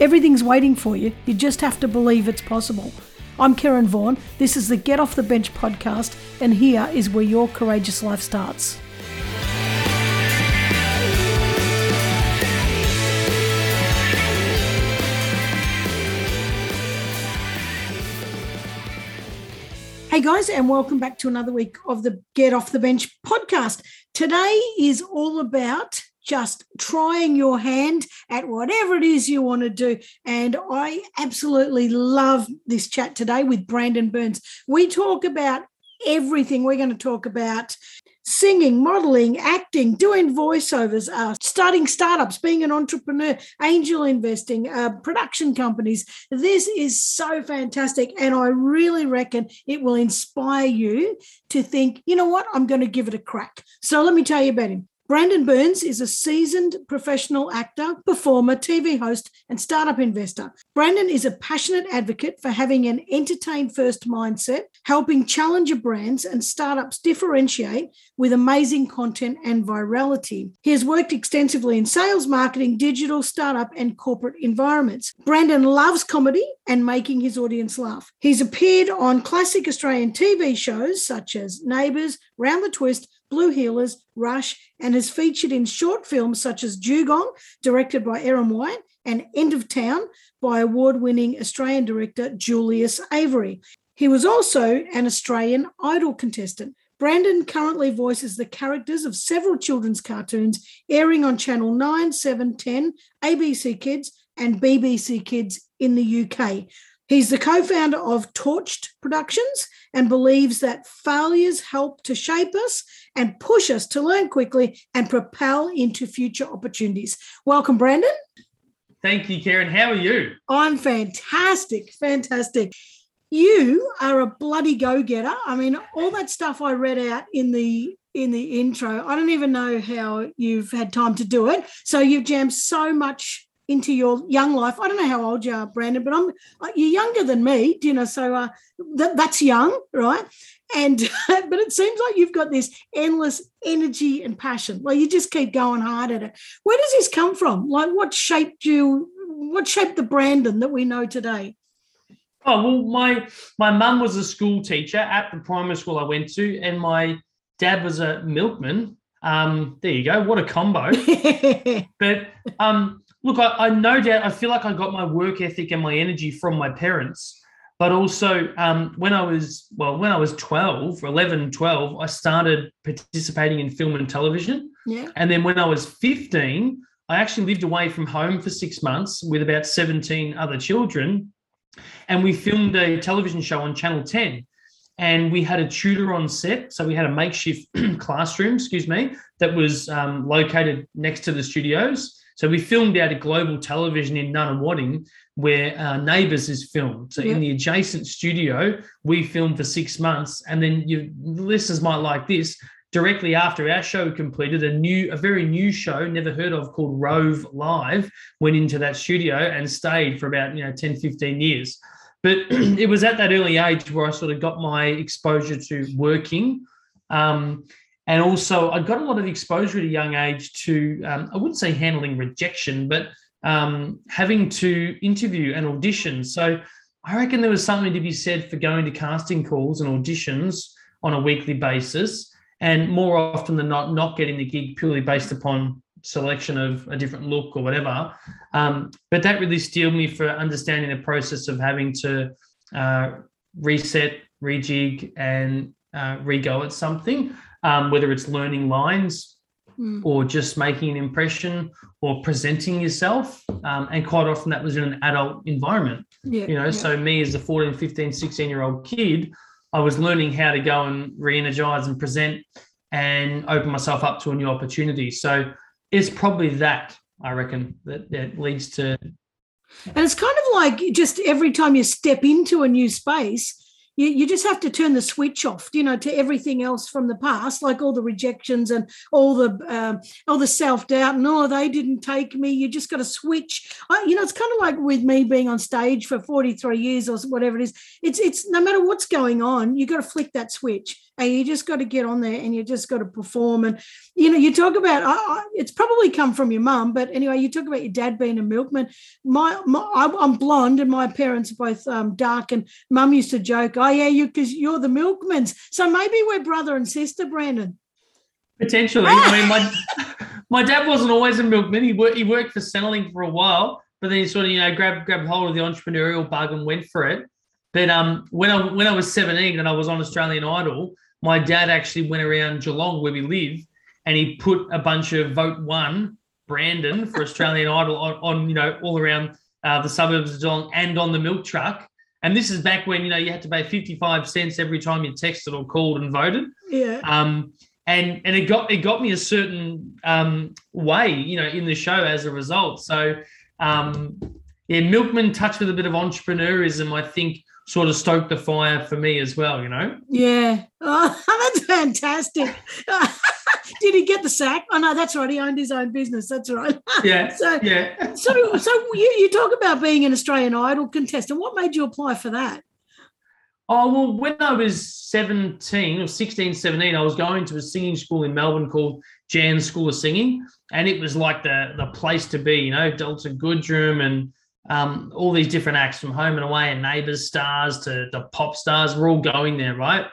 Everything's waiting for you. You just have to believe it's possible. I'm Karen Vaughan. This is the Get Off the Bench podcast, and here is where your courageous life starts. Hey guys, and welcome back to another week of the Get Off the Bench podcast. Today is all about just trying your hand at whatever it is you want to do. And I absolutely love this chat today with Brandon Burns. We talk about everything. We're going to talk about singing, modeling, acting, doing voiceovers, uh, starting startups, being an entrepreneur, angel investing, uh, production companies. This is so fantastic. And I really reckon it will inspire you to think, you know what, I'm going to give it a crack. So let me tell you about him. Brandon Burns is a seasoned professional actor, performer, TV host, and startup investor. Brandon is a passionate advocate for having an entertain first mindset, helping challenger brands and startups differentiate with amazing content and virality. He has worked extensively in sales, marketing, digital, startup, and corporate environments. Brandon loves comedy and making his audience laugh. He's appeared on classic Australian TV shows such as Neighbours, Round the Twist, Blue Heelers, Rush, and has featured in short films such as Dugong, directed by Aaron White, and End of Town by award winning Australian director Julius Avery. He was also an Australian Idol contestant. Brandon currently voices the characters of several children's cartoons airing on Channel 9, 7, 10, ABC Kids, and BBC Kids in the UK. He's the co founder of Torched Productions and believes that failures help to shape us and push us to learn quickly and propel into future opportunities. Welcome, Brandon. Thank you, Karen. How are you? I'm fantastic. Fantastic. You are a bloody go-getter. I mean, all that stuff I read out in the in the intro, I don't even know how you've had time to do it. So you've jammed so much into your young life. I don't know how old you are, Brandon, but I'm uh, you're younger than me, you know. So uh, that, that's young, right? And but it seems like you've got this endless energy and passion. Like you just keep going hard at it. Where does this come from? Like what shaped you? What shaped the Brandon that we know today? Oh well, my my mum was a school teacher at the primary school I went to, and my dad was a milkman. Um, there you go. What a combo. but um, look, I, I no doubt I feel like I got my work ethic and my energy from my parents. But also, um, when I was, well, when I was 12, 11, 12, I started participating in film and television. Yeah. And then when I was 15, I actually lived away from home for six months with about 17 other children. And we filmed a television show on Channel 10 and we had a tutor on set. So we had a makeshift classroom, excuse me, that was um, located next to the studios. So we filmed out at Global Television in Nunawading, where uh, Neighbours is filmed. So in the adjacent studio, we filmed for six months, and then you listeners might like this. Directly after our show completed, a new, a very new show, never heard of, called Rove Live, went into that studio and stayed for about you know 10, 15 years. But it was at that early age where I sort of got my exposure to working. Um, and also, I got a lot of exposure at a young age to, um, I wouldn't say handling rejection, but um, having to interview and audition. So I reckon there was something to be said for going to casting calls and auditions on a weekly basis, and more often than not, not getting the gig purely based upon selection of a different look or whatever. Um, but that really steeled me for understanding the process of having to uh, reset, rejig, and uh, rego at something um, whether it's learning lines mm. or just making an impression or presenting yourself. Um, and quite often that was in an adult environment. Yeah, you know, yeah. so me as a 14, 15, 16 year old kid, I was learning how to go and re energize and present and open myself up to a new opportunity. So it's probably that, I reckon, that, that leads to And it's kind of like just every time you step into a new space, you, you just have to turn the switch off, you know, to everything else from the past, like all the rejections and all the um, all the self doubt and oh they didn't take me. You just got to switch. I, you know, it's kind of like with me being on stage for forty three years or whatever it is. It's it's no matter what's going on, you got to flick that switch and you just got to get on there and you just got to perform. And you know, you talk about I, I, it's probably come from your mum, but anyway, you talk about your dad being a milkman. My, my I'm blonde and my parents are both um, dark, and mum used to joke, "Oh yeah, you because you're the milkmans." So maybe we're brother and sister, Brandon. Potentially, I mean, my my dad wasn't always a milkman. He worked he worked for Centrelink for a while, but then he sort of you know grabbed grabbed hold of the entrepreneurial bug and went for it. But um, when I when I was 17 and I was on Australian Idol, my dad actually went around Geelong where we live and he put a bunch of vote one Brandon for Australian Idol on, on, you know all around uh, the suburbs of Geelong and on the milk truck. And this is back when you know you had to pay 55 cents every time you texted or called and voted. Yeah. Um, and and it got it got me a certain um, way, you know, in the show as a result. So um, yeah, Milkman touched with a bit of entrepreneurism, I think, sort of stoked the fire for me as well, you know? Yeah. Oh, that's fantastic. Did he get the sack? Oh no, that's right. He owned his own business. That's right. Yeah. so yeah. so so you, you talk about being an Australian Idol contestant. What made you apply for that? Oh, well, when I was 17 or 16, 17, I was going to a singing school in Melbourne called Jan School of Singing. And it was like the, the place to be, you know, Delta Goodrem and um, all these different acts from home and away and neighbors stars to the pop stars were all going there right?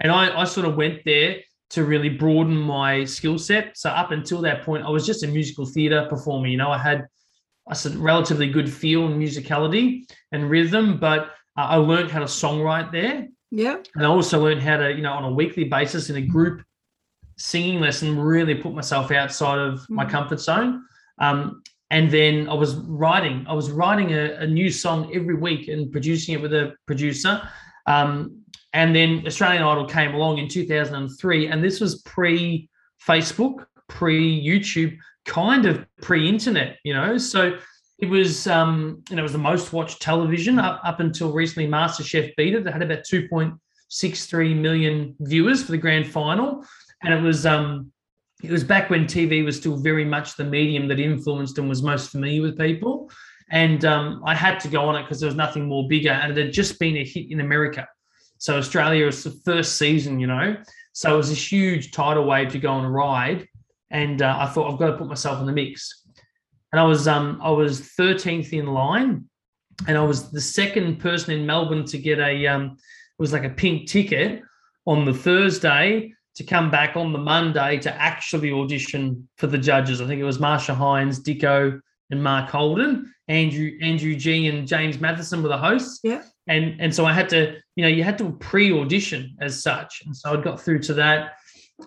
And I, I sort of went there to really broaden my skill set. So up until that point i was just a musical theater performer you know i had a relatively good feel and musicality and rhythm but uh, i learned how to songwrite there. Yeah. And i also learned how to you know on a weekly basis in a group singing lesson really put myself outside of my comfort zone. Um, and then I was writing. I was writing a, a, new song every week and producing it with a producer. Um, and then Australian Idol came along in 2003, and this was pre Facebook, pre YouTube, kind of pre internet, you know. So it was, um, know, it was the most watched television up, up until recently. MasterChef beat it. They had about 2.63 million viewers for the grand final, and it was um, it was back when TV was still very much the medium that influenced and was most familiar with people. And um, I had to go on it because there was nothing more bigger. And it had just been a hit in America. So Australia was the first season, you know. So it was a huge tidal wave to go on a ride. And uh, I thought I've got to put myself in the mix. And I was um, I was 13th in line, and I was the second person in Melbourne to get a um, it was like a pink ticket on the Thursday to come back on the Monday to actually audition for the judges. I think it was Marcia Hines, Dicko, and Mark Holden. Andrew Andrew G and James Matheson were the hosts. Yeah. And and so I had to, you know, you had to pre-audition as such. And so I got through to that.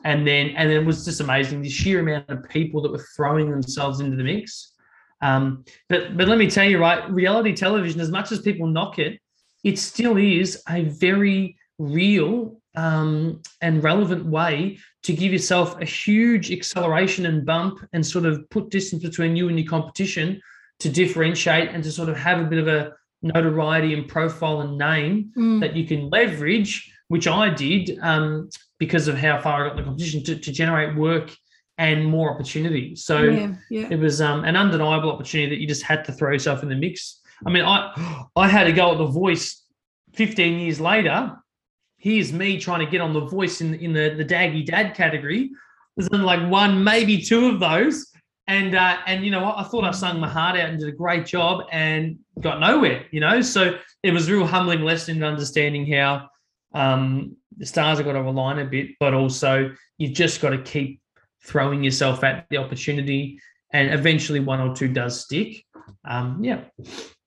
And then and then it was just amazing the sheer amount of people that were throwing themselves into the mix. Um, but but let me tell you, right, reality television, as much as people knock it, it still is a very real um, and relevant way to give yourself a huge acceleration and bump and sort of put distance between you and your competition to differentiate and to sort of have a bit of a notoriety and profile and name mm. that you can leverage, which I did um, because of how far I got in the competition to, to generate work and more opportunity. So yeah, yeah. it was um, an undeniable opportunity that you just had to throw yourself in the mix. I mean, I I had to go at the voice 15 years later here's me trying to get on the voice in, in the, the daggy dad category. There's only like one, maybe two of those. And uh, and you know what? I thought I sung my heart out and did a great job and got nowhere, you know. So it was a real humbling lesson in understanding how um, the stars have got to align a bit, but also you've just got to keep throwing yourself at the opportunity, and eventually one or two does stick. Um, yeah,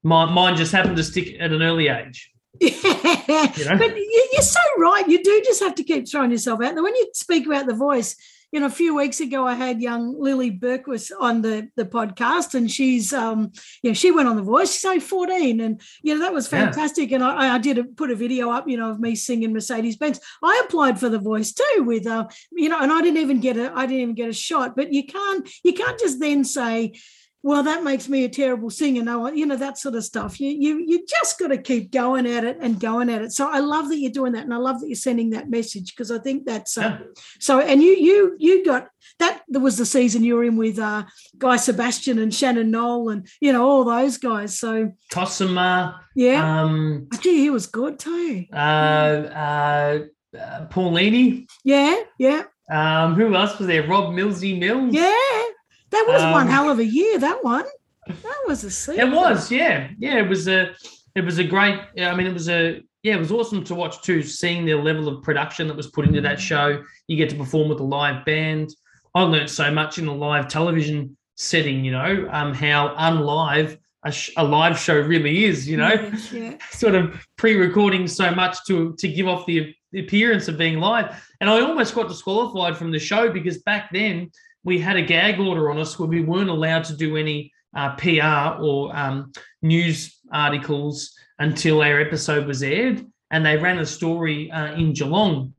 mine, mine just happened to stick at an early age. Yeah, you know? but you're so right. You do just have to keep throwing yourself out there. When you speak about the voice, you know, a few weeks ago, I had young Lily Berkowitz on the, the podcast, and she's, um, you know, she went on The Voice. She's only 14, and you know that was fantastic. Yeah. And I, I did a, put a video up, you know, of me singing Mercedes Benz. I applied for The Voice too, with, uh, you know, and I didn't even get a, I didn't even get a shot. But you can't, you can't just then say, well, that makes me a terrible singer. No, you know that sort of stuff. You you you just got to keep going at it and going at it. So I love that you're doing that, and I love that you're sending that message because I think that's uh, Yeah. so. And you you you got that. There was the season you were in with uh, Guy Sebastian and Shannon Noll, and you know all those guys. So Cosima, yeah, um, gee, he was good too. uh, uh, uh, Paulini. Yeah, yeah, Um, who else was there? Rob Millsy Mills. yeah. That was one Um, hell of a year. That one. That was a. It was, yeah, yeah. It was a, it was a great. I mean, it was a, yeah, it was awesome to watch too. Seeing the level of production that was put into that show, you get to perform with a live band. I learned so much in a live television setting. You know, um, how unlive a, sh- a live show really is. You know, yeah. sort of pre-recording so much to to give off the, the appearance of being live. And I almost got disqualified from the show because back then we had a gag order on us where we weren't allowed to do any uh, PR or um, news articles until our episode was aired. And they ran a story uh, in Geelong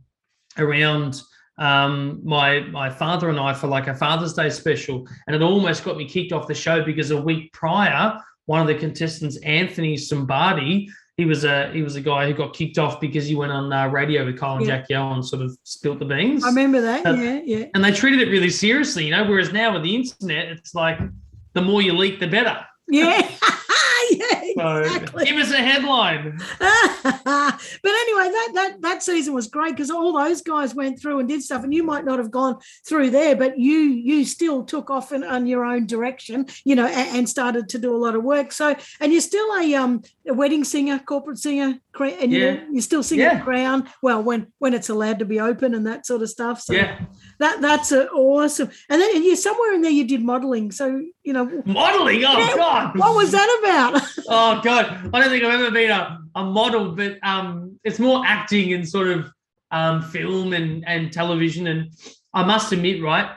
around um, my my father and I for like a Father's Day special, and it almost got me kicked off the show because a week prior, one of the contestants, Anthony Sombardi, he was a he was a guy who got kicked off because he went on uh, radio with Colin Yeah. Jack Yell and sort of spilt the beans. I remember that. Uh, yeah, yeah. and they treated it really seriously, you know. Whereas now with the internet, it's like the more you leak, the better. Yeah. yeah, So exactly. give us a headline. but anyway, that that that season was great because all those guys went through and did stuff, and you might not have gone through there, but you you still took off in, on your own direction, you know, and, and started to do a lot of work. So, and you're still a um a wedding singer, corporate singer, cra- and Yeah. you you still sing Yeah. at Crown. Well, when when it's allowed to be open and that sort of stuff. So Yeah, that that's awesome. And then and you somewhere in there you did modeling. So you know, modeling. Oh Yeah, God, what was that about? Oh God, I don't think I've ever been a, a model, but um, it's more acting and sort of um, film and and television. And I must admit, right,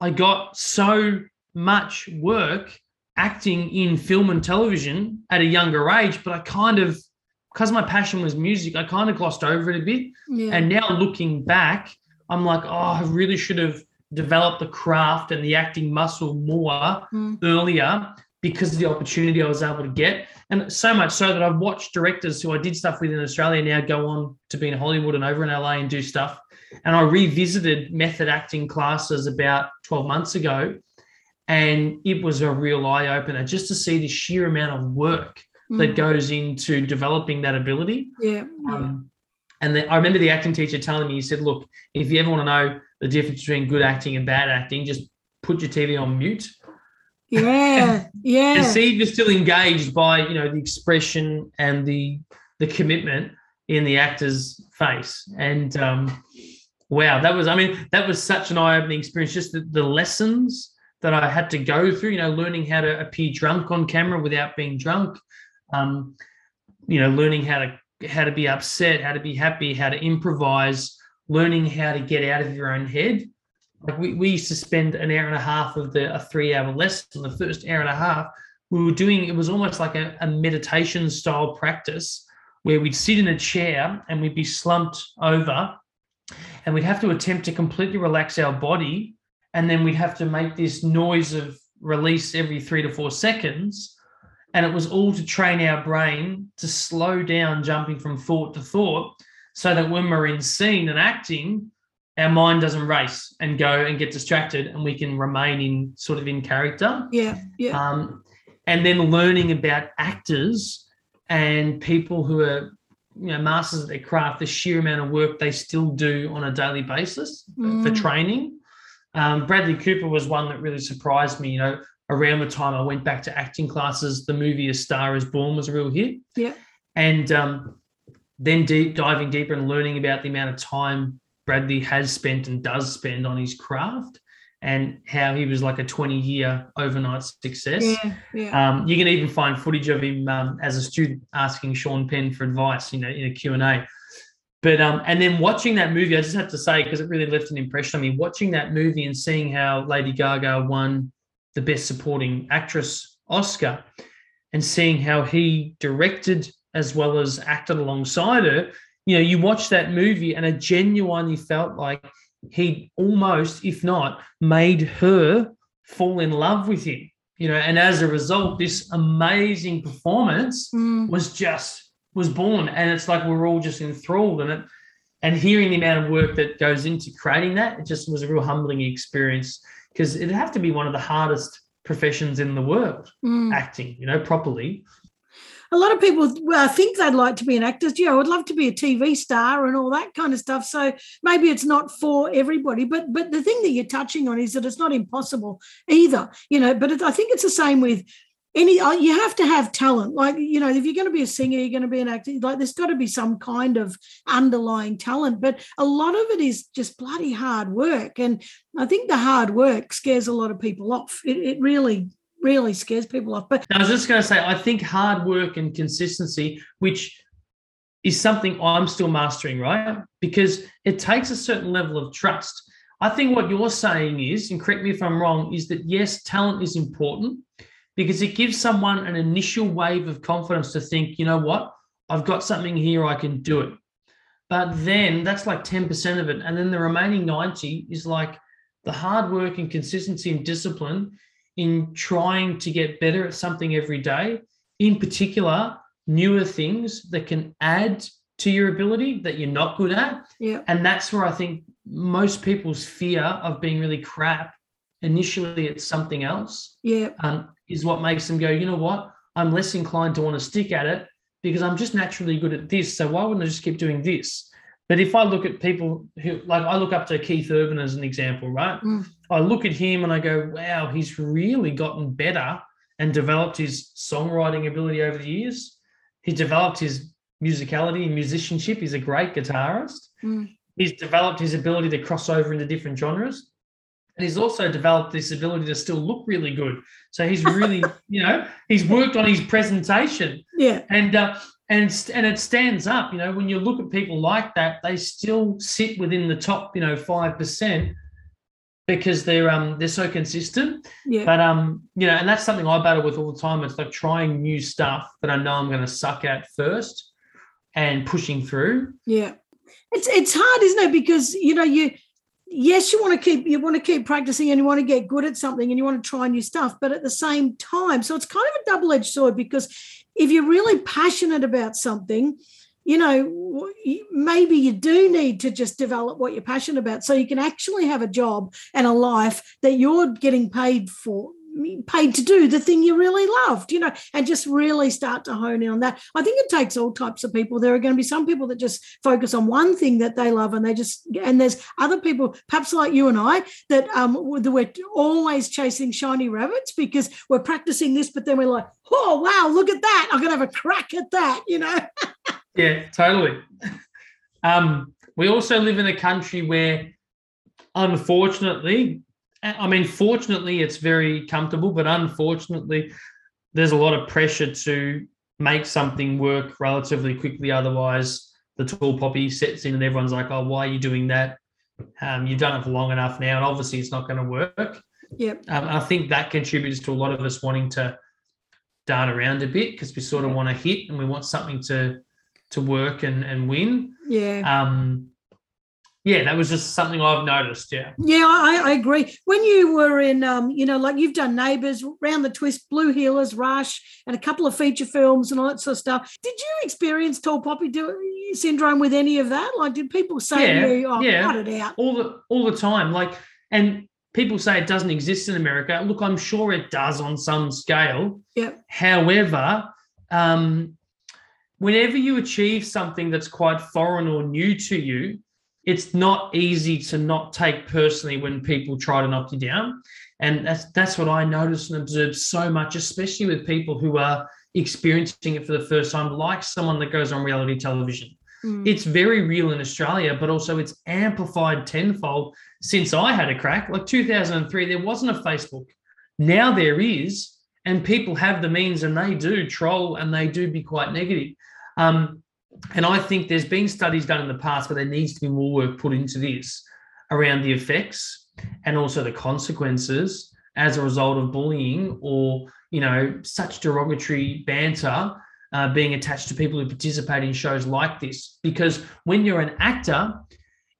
I got so much work acting in film and television at a younger age, but I kind of because my passion was music, I kind of glossed over it a bit. Yeah. And now looking back, I'm like, oh, I really should have developed the craft and the acting muscle more Mm. earlier because of the opportunity I was able to get. And so much so that I've watched directors who I did stuff with in Australia now go on to be in Hollywood and over in LA and do stuff. And I revisited method acting classes about 12 months ago. And it was a real eye opener just to see the sheer amount of work that Mm. goes into developing that ability. yeah. Um, and then I remember the acting teacher telling me, he said, look, if you ever want to know the difference between good acting and bad acting, just put your TV on mute Yeah, and yeah, see if you're still engaged by, you know, the expression and the the commitment in the actor's face. And um, wow, that was, I mean, that was such an eye-opening experience. Just the, the lessons that I had to go through, you know, learning how to appear drunk on camera without being drunk, um, you know, learning how to how to be upset, how to be happy, how to improvise, learning how to get out of your own head. Like we, we used to spend an hour and a half of the a three hour lesson, the first hour and a half, we were doing it was almost like a, a meditation style practice where we'd sit in a chair and we'd be slumped over and we'd have to attempt to completely relax our body and then we'd have to make this noise of release every three to four seconds and it was all to train our brain to slow down jumping from thought to thought so that when we're in scene and acting our mind doesn't race and go and get distracted and we can remain in sort of in character yeah, yeah. um, and then learning about actors and people who are you know masters at their craft the sheer amount of work they still do on a daily basis for Mm. training um, bradley cooper was one that really surprised me you know around the time i went back to acting classes the movie a star is born was a real hit Yeah. and um, then deep diving deeper and learning about the amount of time bradley has spent and does spend on his craft and how he was like a 20 year overnight success Yeah, yeah. um, you can even find footage of him um, as a student asking Sean Penn for advice, you know, in a Q&A. But um, and then watching that movie, I just have to say because it really left an impression on me. Watching that movie and seeing how Lady Gaga won the Best Supporting Actress Oscar, and seeing how he directed as well as acted alongside her, you know, you watch that movie and it genuinely felt like he almost, if not, made her fall in love with him you know, and as a result, this amazing performance Mm. was just was born, and it's like we're all just enthralled in it. And hearing the amount of work that goes into creating that, it just was a real humbling experience because it'd have to be one of the hardest professions in the world, Mm. acting, you know, properly. a lot of people uh, think they'd like to be an actor. Yeah, I would love to be a TV star and all that kind of stuff. So maybe it's not for everybody. But but the thing that you're touching on is that it's not impossible either. You know, but it, I think it's the same with any. uh, You have to have talent. Like you know, if you're going to be a singer, you're going to be an actor. Like there's got to be some kind of underlying talent. But a lot of it is just bloody hard work, and I think the hard work scares a lot of people off. It, it really really scares people off. But I was just going to say, I think hard work and consistency, which is something I'm still mastering, right? Because it takes a certain level of trust. I think what you're saying is, and correct me if I'm wrong, is that yes, talent is important because it gives someone an initial wave of confidence to think, you know what, I've got something here, I can do it. But then that's like 10% of it. And then the remaining 90 is like the hard work and consistency and discipline in trying to get better at something every day, in particular, newer things that can add to your ability that you're not good at. yeah, And that's where I think most people's fear of being really crap initially it's something else yeah, um, is what makes them go, you know what? I'm less inclined to want to stick at it because I'm just naturally good at this. So why wouldn't I just keep doing this? But if I look at people who, like, I look up to Keith Urban as an example, right? Mm. I look at him and I go, wow, he's really gotten better and developed his songwriting ability over the years. He developed his musicality and musicianship. He's a great guitarist. Mm. He's developed his ability to cross over into different genres. And he's also developed this ability to still look really good. So he's really, you know, he's worked on his presentation yeah, and uh, and and it stands up. You know, when you look at people like that, they still sit within the top, you know, five percent because they're um they're so consistent. yeah. But um, you know, and that's something I battle with all the time. It's like trying new stuff that I know I'm going to suck at first, and pushing through. Yeah. It's it's hard, isn't it? Because you know, you yes, you want to keep you want to keep practicing and you want to get good at something and you want to try new stuff, but at the same time, so it's kind of a double-edged sword because if you're really passionate about something, you know, maybe you do need to just develop what you're passionate about so you can actually have a job and a life that you're getting paid for paid to do the thing you really loved, you know, and just really start to hone in on that. I think it takes all types of people. There are going to be some people that just focus on one thing that they love, and they just and there's other people, perhaps like you and I, that um we're always chasing shiny rabbits because we're practicing this, but then we're like, oh wow, look at that! I'm gonna have a crack at that, you know. Yeah, totally. Um, we also live in a country where, unfortunately, I mean, fortunately, it's very comfortable, but unfortunately, there's a lot of pressure to make something work relatively quickly. Otherwise, the tall poppy sets in, and everyone's like, "Oh, why are you doing that? Um, you've done it for long enough now, and obviously, it's not going to work." Yep. Um, I think that contributes to a lot of us wanting to dart around a bit because we sort of want to hit and we want something to to work and and win. Yeah. Um, yeah, that was just something I've noticed. Yeah, Yeah, I, I agree. When you were in, um, you know, like you've done Neighbours, Round the Twist, Blue Heelers, Rush, and a couple of feature films and all that sort of stuff. Did you experience tall poppy do- syndrome with any of that? Like, did people say Yeah, to you, "Oh, yeah. cut it out"? all the all the time. Like, and people say it doesn't exist in America. Look, I'm sure it does on some scale. Yeah. However, um, whenever you achieve something that's quite foreign or new to you, it's not easy to not take personally when people try to knock you down. And that's that's what I notice and observe so much, especially with people who are experiencing it for the first time, like someone that goes on reality television. Mm. It's very real in Australia, but also it's amplified tenfold since I had a crack. Like 2003, there wasn't a Facebook. Now there is, and people have the means and they do troll and they do be quite negative. Um, and I think there's been studies done in the past, but there needs to be more work put into this around the effects and also the consequences as a result of bullying or you know such derogatory banter uh, being attached to people who participate in shows like this. Because when you're an actor,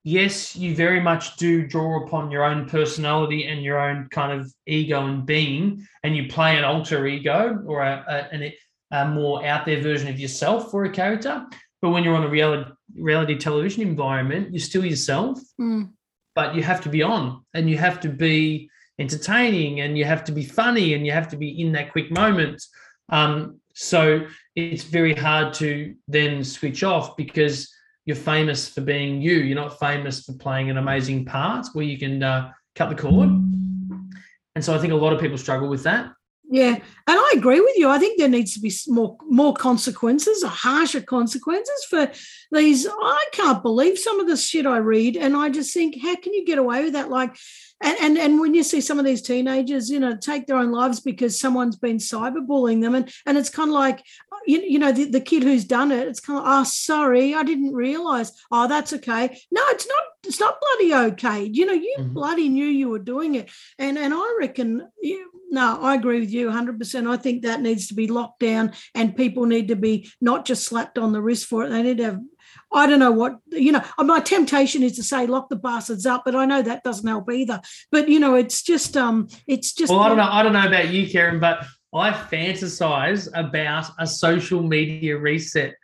yes, you very much do draw upon your own personality and your own kind of ego and being, and you play an alter ego or a, a, a more out there version of yourself for a character. But when you're on a reality reality television environment, you're still yourself, Mm. but you have to be on and you have to be entertaining and you have to be funny and you have to be in that quick moment. Um, so it's very hard to then switch off because you're famous for being you. You're not famous for playing an amazing part where you can uh, cut the cord. And so I think a lot of people struggle with that. Yeah, and I agree with you. I think there needs to be more more consequences, or harsher consequences for these. I can't believe some of the shit I read, and I just think, how can you get away with that? Like, and and and when you see some of these teenagers, you know, take their own lives because someone's been cyberbullying them, and and it's kind of like, you, you know, the, the kid who's done it, it's kind of, oh, sorry, I didn't realize. Oh, that's okay. No, it's not. It's not bloody okay. You know, you Mhm. bloody knew you were doing it, and and I reckon. You, no, I agree with you 100%. I think that needs to be locked down and people need to be not just slapped on the wrist for it. They need to have, I don't know what, you know, my temptation is to say lock the bastards up, but I know that doesn't help either. But, you know, it's just, um, it's just. Well, I don't know. I don't know about you, Karen, but I fantasize about a social media reset.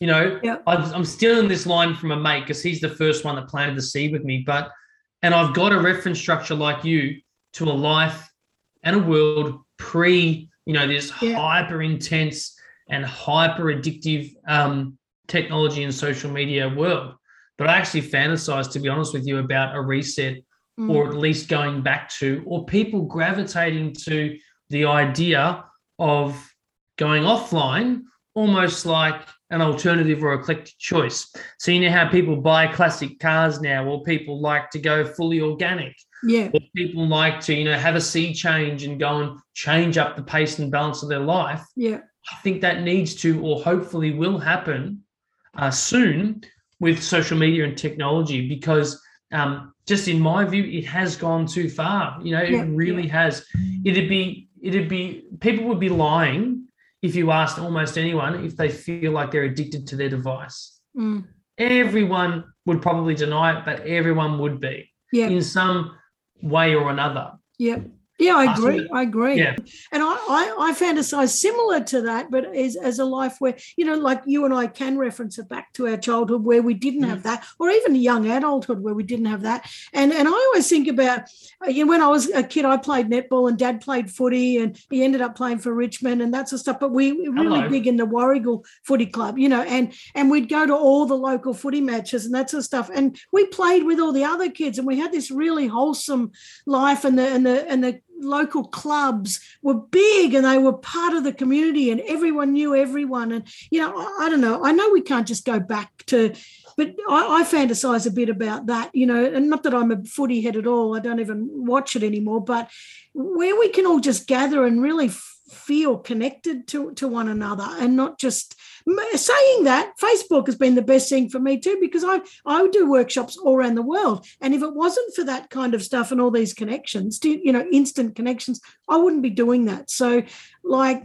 You know. I've, I'm stealing this line from a mate because he's the first one that planted the seed with me. But and I've got a reference structure like you to a life and a world pre, you know, this Yeah. hyper intense and hyper addictive um, technology and social media world. But I actually fantasize, to be honest with you, about a reset Mm, or at least going back to, or people gravitating to the idea of going offline, almost like an alternative or eclectic choice. So, you know how people buy classic cars now, or people like to go fully organic, yeah, or people like to, you know, have a sea change and go and change up the pace and balance of their life. yeah, I think that needs to, or hopefully will happen uh, soon with social media and technology because um, just in my view, it has gone too far. You know, it Yeah, really has. It'd be, it'd be, people would be lying if you asked almost anyone if they feel like they're addicted to their device. mm, Everyone would probably deny it, but everyone would be yeah, in some way or another. yeah. Yeah, I agree. I agree. Yeah. And I, I, I fantasize similar to that, but as, as a life where, you know, like you and I can reference it back to our childhood where we didn't have that, or even young adulthood where we didn't have that. And and I always think about, uh, you know, when I was a kid, I played netball and dad played footy and he ended up playing for Richmond and that sort of stuff. But we were really Hello. big in the Warragul footy club, you know, and and we'd go to all the local footy matches and that sort of stuff. And we played with all the other kids and we had this really wholesome life and the and the and the local clubs were big and they were part of the community and everyone knew everyone. And you know I, I don't know. I know we can't just go back to but I, I fantasize a bit about that you know and not that i'm a footy head at all. I don't even watch it anymore but where we can all just gather and really feel connected to to one another and not just saying that facebook has been the best thing for me too because i i do workshops all around the world. And if it wasn't for that kind of stuff and all these connections to you know instant connections i wouldn't be doing that. So like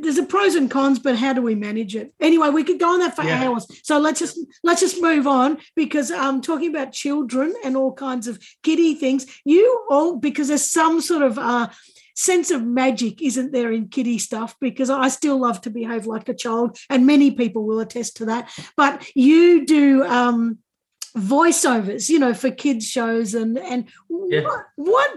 there's a pros and cons but how do we manage it? Anyway we could go on that for Yeah. hours. So let's just let's just move on because I'm um talking about children and all kinds of kiddie things you all because there's some sort of uh sense of magic isn't there in kiddie stuff because I still love to behave like a child and many people will attest to that but you do um voiceovers you know for kids shows and and Yeah. what what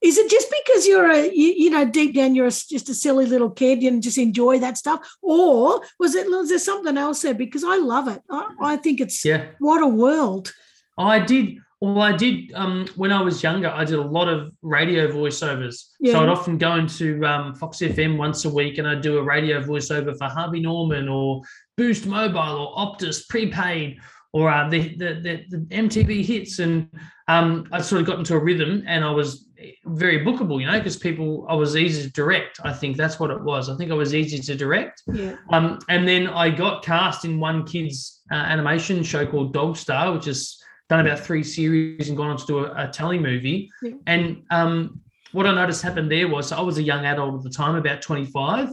is it just because you're a you, you know deep down you're a, just a silly little kid and just enjoy that stuff or was it was there something else there because i love it i, I think it's Yeah. what a world I did. Well, I did um, when I was younger. I did a lot of radio voiceovers. Yeah. So I'd often go into um, Fox FM once a week, and I'd do a radio voiceover for Harvey Norman or Boost Mobile or Optus prepaid or uh, the, the the MTV hits. And um, I sort of got into a rhythm, and I was very bookable, you know, because people I was easy to direct. I think that's what it was. I think I was easy to direct. yeah Um, and then I got cast in one kids uh, animation show called Dog Star, which has done about three series and gone on to do a, a tele movie. Yeah. And um, what I noticed happened there was I was a young adult at the time, about 25,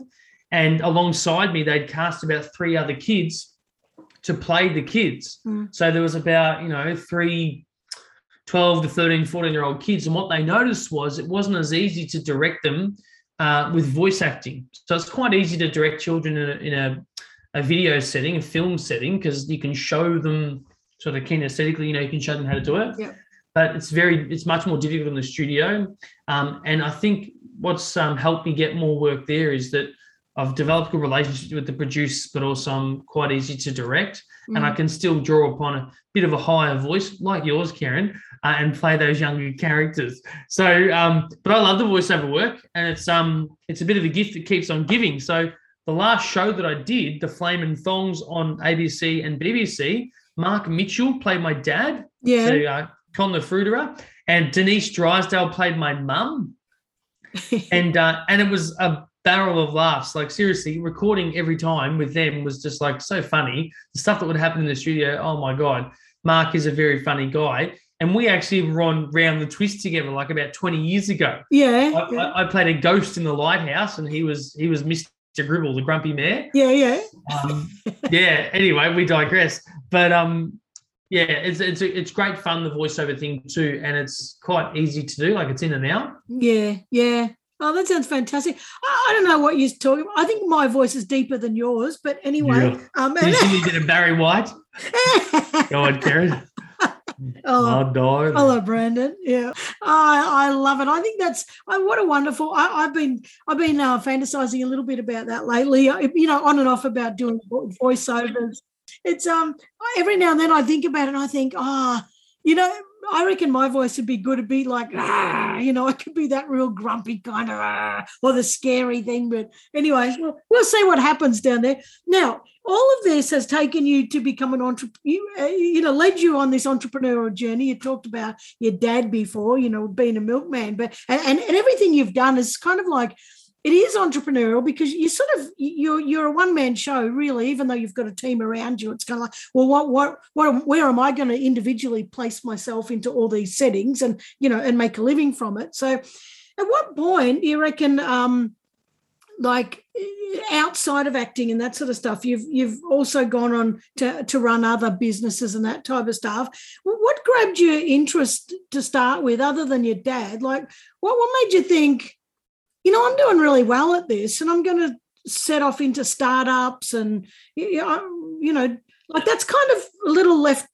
and alongside me they'd cast about three other kids. to play the kids. Mm. So there was about, you know, three 12 to 13, 14 year old kids. And what they noticed was it wasn't as easy to direct them uh, with voice acting. So it's quite easy to direct children in a, in a, a video setting, a film setting, because you can show them sort of kinesthetically, you know, you can show them how to do it. Yeah. But it's very, it's much more difficult in the studio. Um, and I think what's um, helped me get more work there is that I've developed good relationships with the producer, but also I'm quite easy to direct, and I Mm. can still draw upon a bit of a higher voice, like yours, Karen, uh, and play those younger characters. So, um, but I love the voiceover work, and it's um, it's a bit of a gift that keeps on giving. So, the last show that I did, the Flamin' Thongs on ABC and BBC, Mark Mitchell played my dad, yeah. so uh, Con the Fruiterer, and Denise Drysdale played my mum and uh, and it was a barrel of laughs. Like seriously, recording every time with them was just like so funny. The stuff that would happen in the studio. Oh my god, Mark is a very funny guy, and we actually were on Round the Twist together like about twenty years ago. yeah. I, yeah. I, I played a ghost in the lighthouse, and he was he was Mister Gribble, the grumpy mayor. yeah, yeah. Um, yeah. Anyway, we digress. But um, yeah, it's it's it's great fun the voiceover thing too, and it's quite easy to do. Like it's in and out. Yeah, yeah. Oh, that sounds fantastic. I, I don't know what you're talking about. I think my voice is deeper than yours, but anyway. Um, Did you see me get a Barry White? Go on, Karen. oh, Oh, hello, Brandon. Yeah, I I love it. I think that's oh, what a wonderful. I, I've been I've been uh, fantasizing a little bit about that lately. I- You know, on and off about doing voiceovers. It's um every now and then I think about it and I think, ah, you know, I reckon my voice would be good to be like, ah, you know, I could be that real grumpy kind of, ah, or the scary thing. But anyway, we'll, we'll see what happens down there. Now, all of this has taken you to become an entrepreneur, you, uh, you know, led you on this entrepreneurial journey. You talked about your dad before, you know, being a milkman, but and, and everything you've done is kind of like it is entrepreneurial because you sort of you're you're a one man show really even though you've got a team around you. It's kind of like well what what what where am i going to individually place myself into all these settings and you know and make a living from it? So at what point do you reckon um like outside of acting and that sort of stuff you've you've also gone on to to run other businesses and that type of stuff what grabbed your interest to start with other than your dad? Like what what made you think you know, I'm doing really well at this and I'm going to set off into startups and, you know, you know, like that's kind of a little left.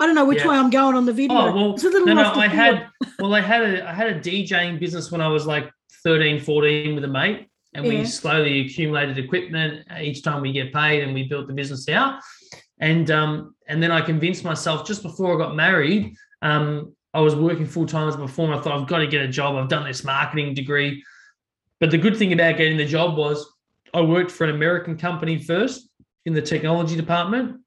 I don't know which Yeah. way I'm going on the video. Oh, well, it's a little no, no, I had, well, I had a, I had a DJing business when I was like 13, 14 with a mate. And Yeah. we slowly accumulated equipment each time we get paid and we built the business out. And, um, and then I convinced myself just before I got married, um, I was working full time as a performer. I thought I've got to get a job. I've done this marketing degree. But the good thing about getting the job was I worked for an American company first in the technology department.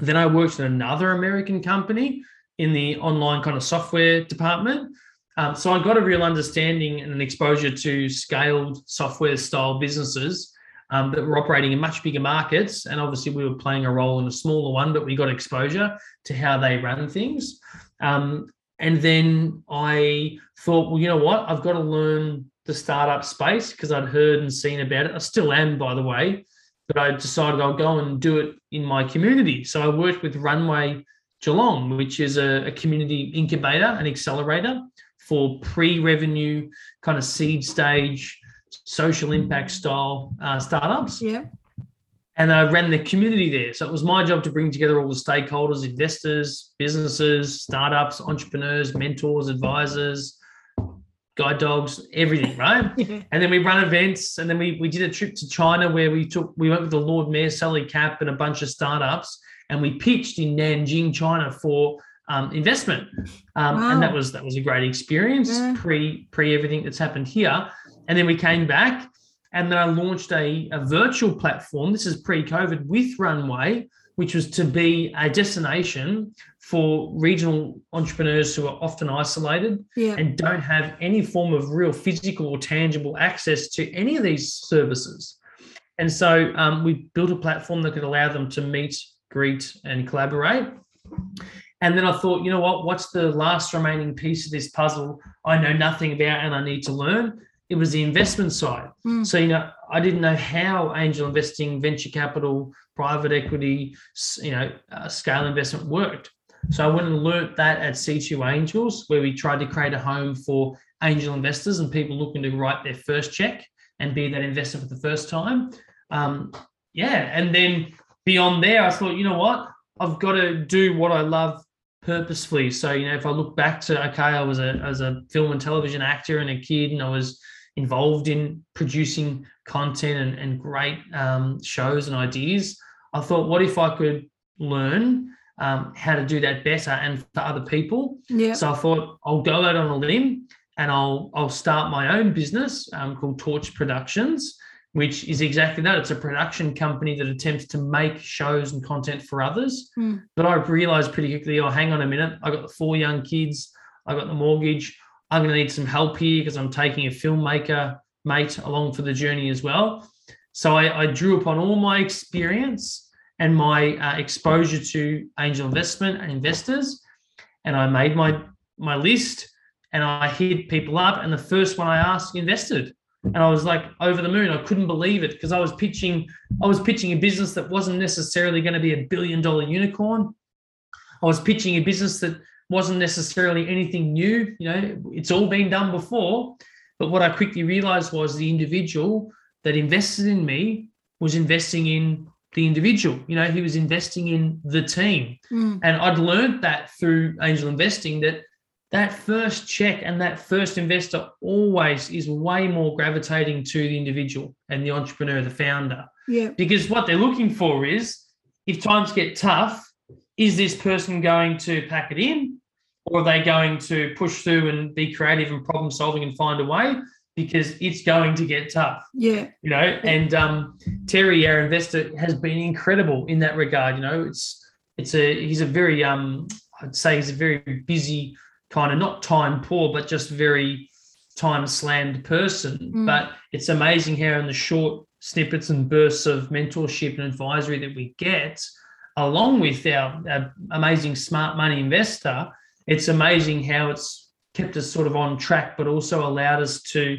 Then I worked in another American company in the online kind of software department. Um, so I got a real understanding and an exposure to scaled software style businesses um, that were operating in much bigger markets. And obviously, we were playing a role in a smaller one, but we got exposure to how they run things. Um, and then I thought, well, you know what? I've got to learn the startup space because I'd heard and seen about it. I still am, by the way, but I decided I'll go and do it in my community. So I worked with Runway Geelong, which is a, a community incubator and accelerator for pre-revenue kind of seed stage social impact style uh, startups Yeah. and I ran the community there. So it was my job to bring together all the stakeholders, investors, businesses, startups, entrepreneurs, mentors, advisors, guide dogs, everything, right? Yeah. And then we run events, and then we we did a trip to China where we took we went with the Lord Mayor Sally Capp and a bunch of startups, and we pitched in Nanjing, China for um, investment, um, and that was that was a great experience Yeah. pre pre everything that's happened here. And then we came back, and then I launched a, a virtual platform. This is pre COVID with Runway, which was to be a destination for regional entrepreneurs who are often isolated Yeah. and don't have any form of real physical or tangible access to any of these services. And so um, we built a platform that could allow them to meet, greet, and collaborate. And then I thought, you know what? What's the last remaining piece of this puzzle I know nothing about and I need to learn? It was the investment side. Mm. So, you know, I didn't know how angel investing, venture capital, private equity, you know, uh, scale investment worked. So I went and learnt that at C2 Angels, where we tried to create a home for angel investors and people looking to write their first check and be that investor for the first time. Um, yeah, and then beyond there, I thought, you know what, I've got to do what I love purposefully. So you know, if I look back to okay, I was a as a film and television actor and a kid, and I was involved in producing content and, and great um, shows and ideas. I thought, what if I could learn um, how to do that better and for other people? Yeah. So I thought I'll go out on a limb and I'll I'll start my own business um, called Torch Productions, which is exactly that. It's a production company that attempts to make shows and content for others. Mm. But I realized pretty quickly, oh, hang on a minute, I got the four young kids, I got the mortgage. I'm going to need some help here because I'm taking a filmmaker mate along for the journey as well. So I, I drew upon all my experience and my uh, exposure to angel investment and investors, and I made my my list and I hit people up. And the first one I asked invested, and I was like over the moon. I couldn't believe it because I was pitching I was pitching a business that wasn't necessarily going to be a billion dollar unicorn. I was pitching a business that wasn't necessarily anything new. You know, it's all been done before. But what I quickly realized was the individual that invested in me was investing in the individual. You know, he was investing in the team. Mm. And I'd learned that through angel investing that that first check and that first investor always is way more gravitating to the individual and the entrepreneur, the founder. Yeah. Because what they're looking for is if times get tough, is this person going to pack it in or are they going to push through and be creative and problem solving and find a way? Because it's going to get tough, Yeah. you know. And um, Terry, our investor, has been incredible in that regard. You know, it's it's a he's a very um I'd say he's a very busy kind of not time poor, but just very time slammed person. Mm. But it's amazing how in the short snippets and bursts of mentorship and advisory that we get, along with our, our amazing smart money investor, it's amazing how it's kept us sort of on track, but also allowed us to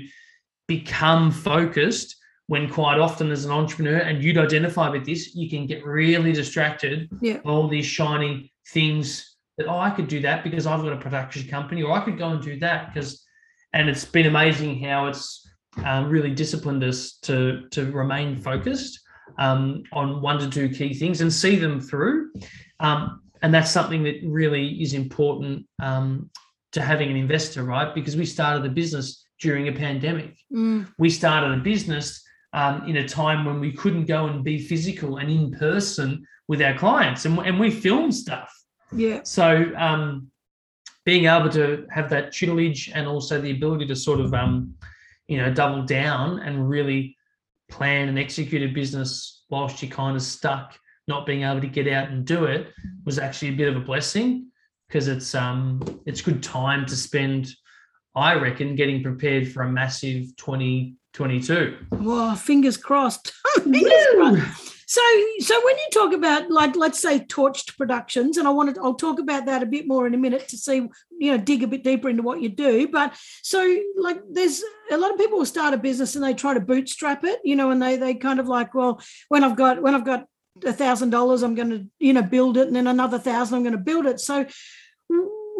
become focused when quite often as an entrepreneur, and you'd identify with this, you can get really distracted Yeah. by all these shiny things that, oh, I could do that because I've got a production company, or I could go and do that because, and it's been amazing how it's um, really disciplined us to to remain focused um, on one to two key things and see them through. Um, and that's something that really is important um, to having an investor, right? Because we started the business during a pandemic. Mm. We started a business um, in a time when we couldn't go and be physical and in person with our clients, and, and we filmed stuff. Yeah. So um, being able to have that tutelage and also the ability to sort of um, you know double down and really plan and execute a business whilst you're kind of stuck not being able to get out and do it was actually a bit of a blessing because it's um it's good time to spend i reckon getting prepared for a massive 2022 Well, fingers crossed. fingers crossed. So, so when you talk about like, let's say, torched productions, and I wanted, I'll talk about that a bit more in a minute to see, you know, dig a bit deeper into what you do. But so, like, there's a lot of people will start a business and they try to bootstrap it, you know, and they they kind of like, well, when I've got when I've got a thousand dollars, I'm going to, you know, build it, and then another thousand, I'm going to build it. So,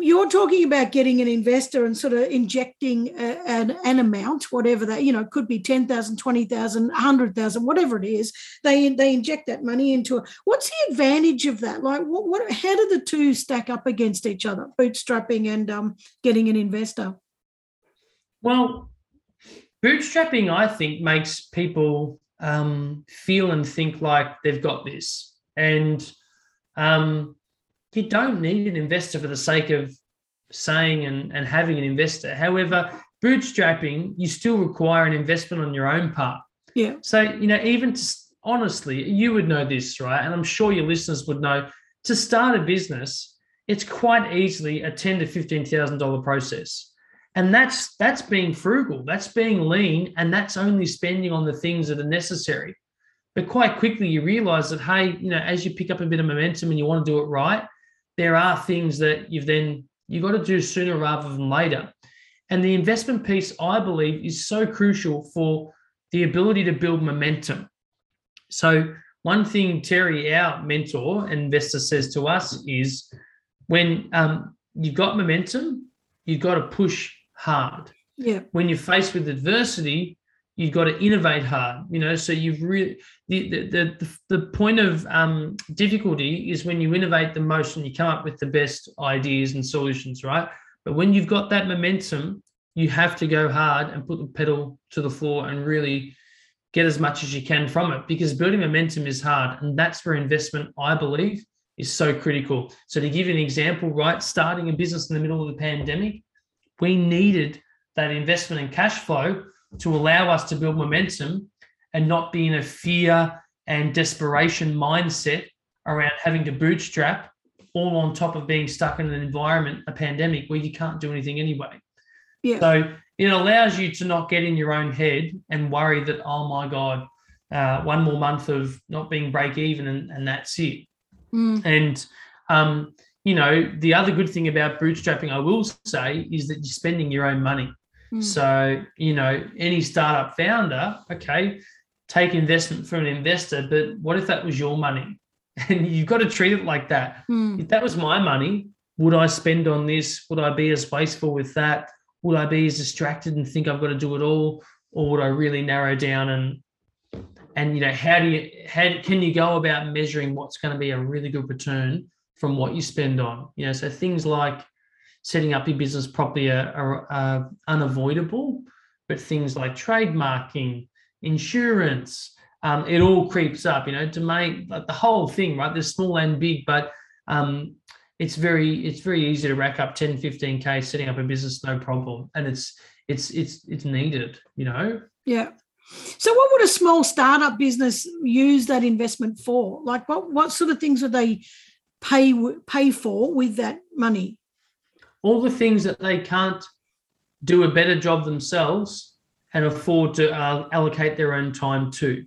you're talking about getting an investor and sort of injecting a, an, an amount, whatever that, you know, could be 10,000, 20,000, 100,000, whatever it is. They, they inject that money into it. What's the advantage of that? Like, what, what, how do the two stack up against each other, bootstrapping and um, getting an investor? Well, bootstrapping, I think, makes people um, feel and think like they've got this. And um, you don't need an investor for the sake of saying and, and having an investor. However, bootstrapping, you still require an investment on your own part. Yeah. So, you know, even to, honestly, you would know this, right? And I'm sure your listeners would know to start a business, it's quite easily a ten to fifteen thousand dollar process. And that's that's being frugal, that's being lean, and that's only spending on the things that are necessary. But quite quickly you realize that, hey, you know, as you pick up a bit of momentum and you want to do it right, there are things that you've then you've got to do sooner rather than later. And the investment piece, I believe, is so crucial for the ability to build momentum. So, one thing Terry, our mentor and investor, says to us is when um, you've got momentum, you've got to push hard. Yeah. When you're faced with adversity, you've got to innovate hard. You know, so you've really the the the, the point of um, difficulty is when you innovate the most and you come up with the best ideas and solutions, right? But when you've got that momentum, you have to go hard and put the pedal to the floor and really get as much as you can from it because building momentum is hard. And that's where investment, I believe, is so critical. So, to give you an example, right, starting a business in the middle of the pandemic, we needed that investment and cash flow to allow us to build momentum and not be in a fear and desperation mindset around having to bootstrap all on top of being stuck in an environment, a pandemic where you can't do anything anyway. Yeah. So it allows you to not get in your own head and worry that, oh my God, uh, one more month of not being break even and, and that's it. Mm. And, um, you know, the other good thing about bootstrapping, I will say, is that you're spending your own money. Mm. So, you know, any startup founder, okay, take investment from an investor, but what if that was your money? And you've got to treat it like that. Mm. If that was my money, would I spend on this? Would I be as wasteful with that? Would I be as distracted and think I've got to do it all? Or would I really narrow down and and you know, how do you how can you go about measuring what's going to be a really good return from what you spend on? You know, so things like setting up your business properly are, are, are unavoidable, but things like trademarking, insurance, um, it all creeps up. You know, to make like the whole thing right. There's small and big, but um, it's very it's very easy to rack up 10, 15k setting up a business, no problem, and it's it's it's it's needed. You know. Yeah. So, what would a small startup business use that investment for? Like, what what sort of things would they pay pay for with that money? All the things that they can't do a better job themselves and afford to uh, allocate their own time to.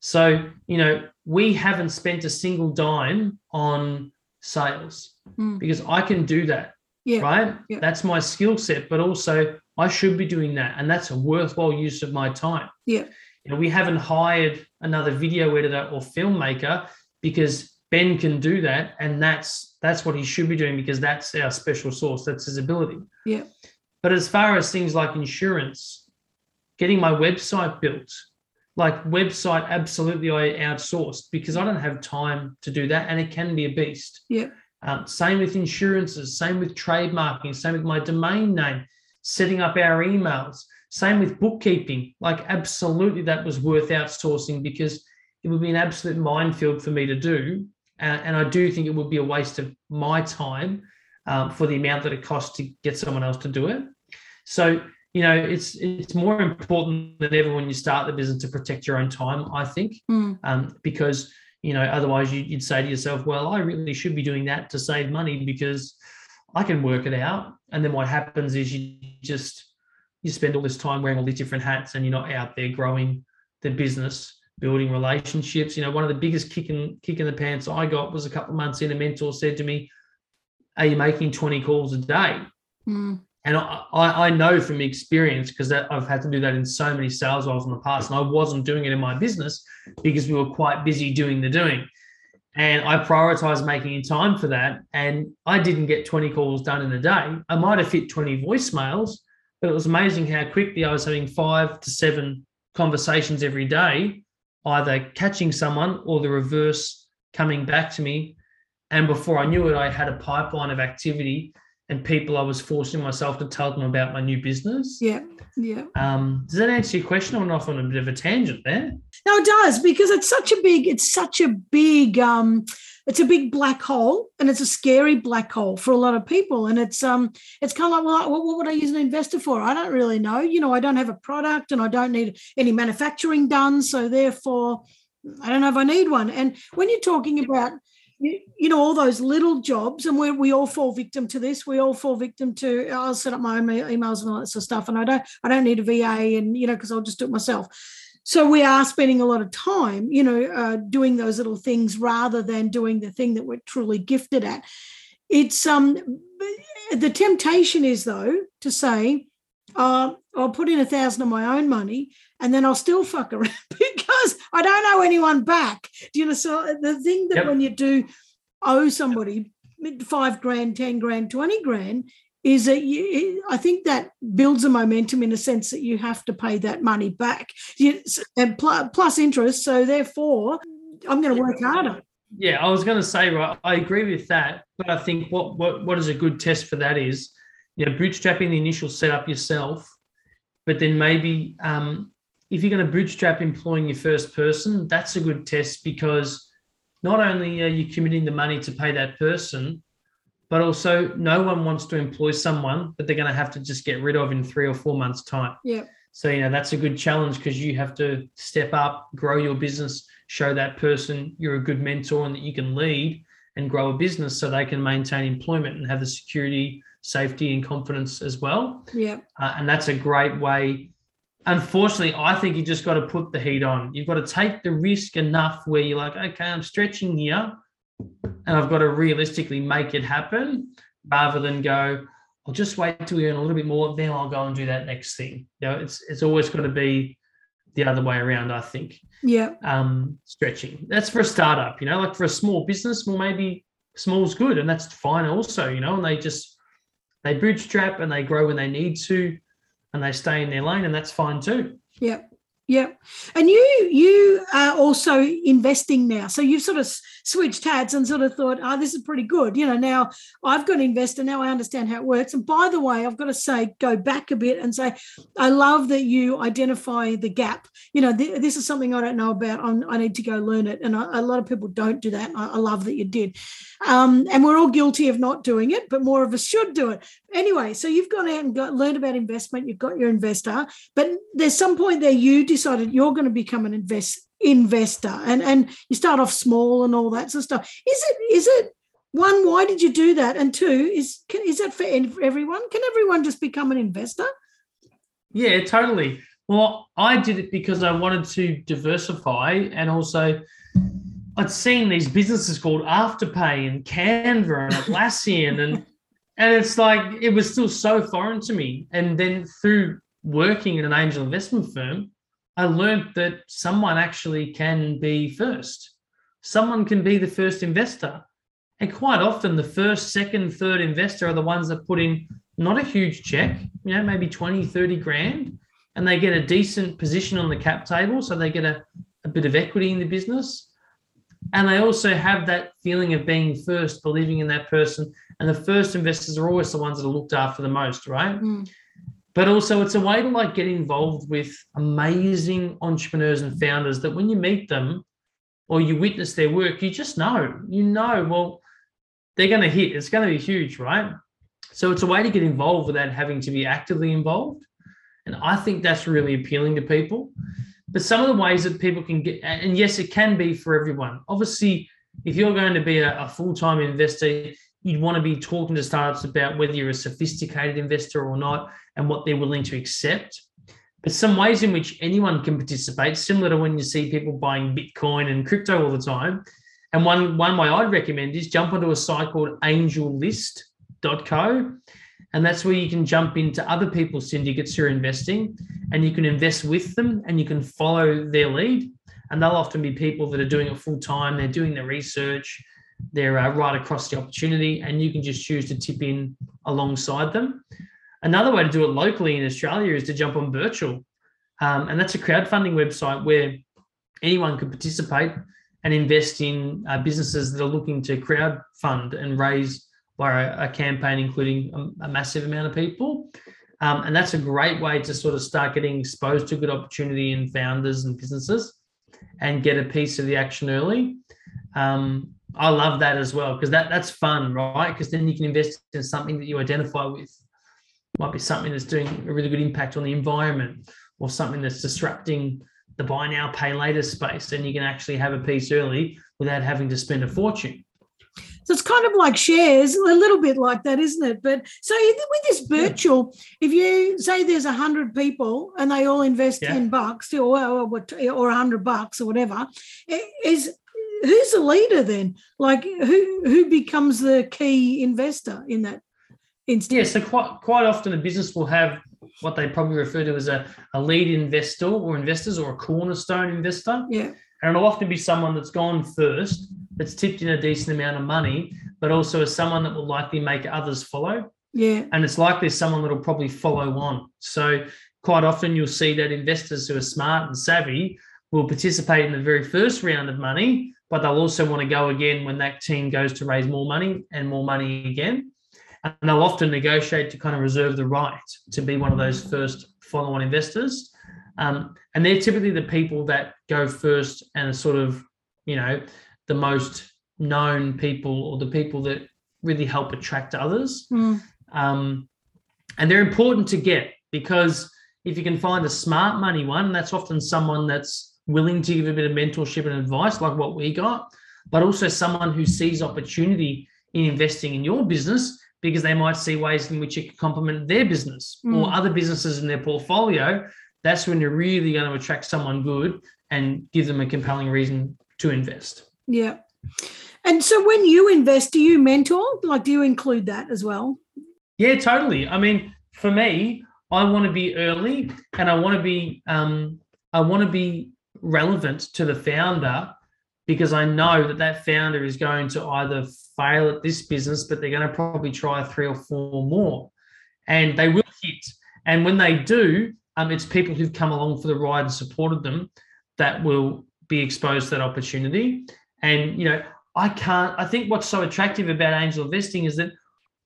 So, you know, we haven't spent a single dime on sales Mm. because I can do that. Yeah. Right. Yeah. That's my skill set, but also I should be doing that. And that's a worthwhile use of my time. Yeah. You know, we haven't hired another video editor or filmmaker because Ben can do that. And that's that's what he should be doing because that's our special source. That's his ability. Yeah. But as far as things like insurance, getting my website built, like website, absolutely I outsourced because I don't have time to do that. And it can be a beast. Yeah. Um, same with insurances, same with trademarking, same with my domain name, setting up our emails, same with bookkeeping. Like, absolutely, that was worth outsourcing because it would be an absolute minefield for me to do. Uh, and I do think it would be a waste of my time um, for the amount that it costs to get someone else to do it. So, you know, it's it's more important than ever when you start the business to protect your own time. I think, Mm. um, because you know otherwise you, would say to yourself, well, I really should be doing that to save money because I can work it out. And then what happens is you just you spend all this time wearing all these different hats and you're not out there growing the business building relationships you know one of the biggest kick in kick in the pants i got was a couple of months in a mentor said to me are you making 20 calls a day Mm. and I, I I know from experience because I've had to do that in so many sales roles in the past, and I wasn't doing it in my business because we were quite busy doing the doing. And I prioritized making time for that. And I didn't get 20 calls done in a day. I might have hit 20 voicemails, but it was amazing how quickly I was having five to seven conversations every day, either catching someone or the reverse coming back to me. And before I knew it, I had a pipeline of activity and people I was forcing myself to tell them about my new business. Yeah. Yeah. Um, does that answer your question? I went off on a bit of a tangent there. No, it does because it's such a big, it's such a big, um, it's a big black hole, and it's a scary black hole for a lot of people. And it's um, it's kind of like, well, what, what would I use an investor for? I don't really know. You know, I don't have a product, and I don't need any manufacturing done, so therefore, I don't know if I need one. And when you're talking about you, you know all those little jobs and we we all fall victim to this. We all fall victim to i'll set up my own emails and all that sort of stuff and i don't i don't need a va and you know because i'll just do it myself. So we are spending a lot of time you know uh, doing those little things rather than doing the thing that we're truly gifted at. It's um the temptation is though to say uh, I'll put in a thousand of my own money and then I'll still fuck around because I don't owe anyone back. Do you know? So the thing that Yep. when you do owe somebody five grand, 10 grand, 20 grand, is that you, I think that builds a momentum in a sense that you have to pay that money back you, and pl- plus interest. So therefore, I'm going to work harder. Yeah, I was going to say, right, I agree with that, but I think what what what is a good test for that is, you know, bootstrapping the initial setup yourself, but then maybe um, if you're going to bootstrap employing your first person, that's a good test because not only are you committing the money to pay that person, but also no one wants to employ someone that they're going to have to just get rid of in three or four months' time. Yeah. So, you know, that's a good challenge because you have to step up, grow your business, show that person you're a good mentor and that you can lead and grow a business so they can maintain employment and have the security, safety, and confidence as well. Yeah. Uh, and that's a great way. Unfortunately, I think you just got to put the heat on. You've got to take the risk enough where you're like, okay, I'm stretching here and I've got to realistically make it happen rather than go, I'll just wait till we earn a little bit more, then I'll go and do that next thing. You know, it's it's always got to be the other way around, I think. Yeah. Um, stretching. That's for a startup, you know, like for a small business, well, maybe small's good, and that's fine also, you know, and they just they bootstrap and they grow when they need to, and they stay in their lane, and that's fine too. Yeah. Yeah. And you you are also investing now. So you've sort of switched hats and sort of thought, oh, this is pretty good. You know, now I've got an investor. Now I understand how it works. And by the way, I've got to say, go back a bit and say, I love that you identify the gap. You know, th- this is something I don't know about. I'm, I need to go learn it. And I, a lot of people don't do that. I, I love that you did. Um, and we're all guilty of not doing it, but more of us should do it. Anyway, so you've gone out and got learned about investment. You've got your investor, but there's some point there you decided you're going to become an invest investor, and and you start off small and all that sort of stuff. Is it is it one? Why did you do that? And two, is can, is that for everyone? Can everyone just become an investor? Yeah, totally. Well, I did it because I wanted to diversify and also I'd seen these businesses called Afterpay and Canva and Atlassian and and it's like it was still so foreign to me. And then through working in an angel investment firm, I learned that someone actually can be first. Someone can be the first investor. And quite often the first, second, third investor are the ones that put in not a huge check, you know, maybe 20, 30 grand, and they get a decent position on the cap table. So they get a, a bit of equity in the business. And they also have that feeling of being first, believing in that person. And the first investors are always the ones that are looked after the most, right? Mm. But also, it's a way to like get involved with amazing entrepreneurs and founders that when you meet them or you witness their work, you just know, you know, well, they're going to hit. It's going to be huge, right? So it's a way to get involved without having to be actively involved. And I think that's really appealing to people. But some of the ways that people can get, and yes, it can be for everyone. Obviously, if you're going to be a, a full time investor, you'd want to be talking to startups about whether you're a sophisticated investor or not and what they're willing to accept. But some ways in which anyone can participate, similar to when you see people buying Bitcoin and crypto all the time. And one, one way I'd recommend is jump onto a site called angellist.co. And that's where you can jump into other people's syndicates who are investing and you can invest with them and you can follow their lead. And they'll often be people that are doing it full time, they're doing the research, they're uh, right across the opportunity, and you can just choose to tip in alongside them. Another way to do it locally in Australia is to jump on Birchal. Um, and that's a crowdfunding website where anyone can participate and invest in uh, businesses that are looking to crowd fund and raise via a, a campaign, including a, a, massive amount of people. Um, and that's a great way to sort of start getting exposed to good opportunity in founders and businesses and get a piece of the action early. Um, I love that as well because that that's fun, right? Because then you can invest in something that you identify with. Might be something that's doing a really good impact on the environment, or something that's disrupting the buy now, pay later space. And you can actually have a piece early without having to spend a fortune. So it's kind of like shares, a little bit like that, isn't it? But so with this Birchal, yeah. if you say there's a hundred people and they all invest yeah. ten bucks or or a hundred bucks or whatever, is who's the leader then? Like who who becomes the key investor in that Yeah, so quite quite often a business will have what they probably refer to as a, a lead investor or investors or a cornerstone investor. Yeah. And it'll often be someone that's gone first, that's tipped in a decent amount of money, but also as someone that will likely make others follow. Yeah. And it's likely someone that'll probably follow on. So quite often you'll see that investors who are smart and savvy will participate in the very first round of money, but they'll also want to go again when that team goes to raise more money and more money again. And they'll often negotiate to kind of reserve the right to be one of those first follow on investors. Um, and they're typically the people that go first and are sort of, you know, the most known people or the people that really help attract others. Mm. Um, and they're important to get because if you can find a smart money one, that's often someone that's willing to give a bit of mentorship and advice, like what we got, but also someone who sees opportunity in investing in your business because they might see ways in which it could complement their business mm. or other businesses in their portfolio. That's when you're really going to attract someone good and give them a compelling reason to invest. Yeah. And so when you invest, do you mentor? Like, do you include that as well? Yeah, totally. I mean, for me, I want to be early and I want to be um, I want to be relevant to the founder because I know that that founder is going to either fail at this business, but they're going to probably try three or four more, and they will hit. And when they do, um, it's people who've come along for the ride and supported them that will be exposed to that opportunity. And you know, I can't. I think what's so attractive about angel investing is that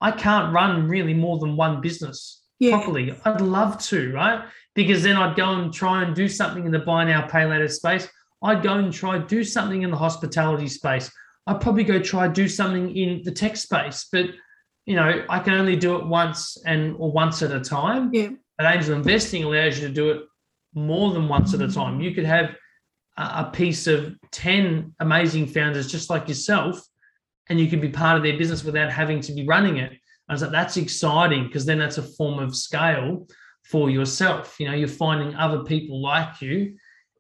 I can't run really more than one business yeah. properly. I'd love to, right? Because then I'd go and try and do something in the buy now, pay later space. I'd go and try do something in the hospitality space. I'd probably go try do something in the tech space, but you know, I can only do it once and or once at a time. Yeah. But angel investing allows you to do it more than once at a mm-hmm. time. You could have a piece of 10 amazing founders just like yourself, and you could be part of their business without having to be running it. I was like, that's exciting because then that's a form of scale for yourself. You know, you're finding other people like you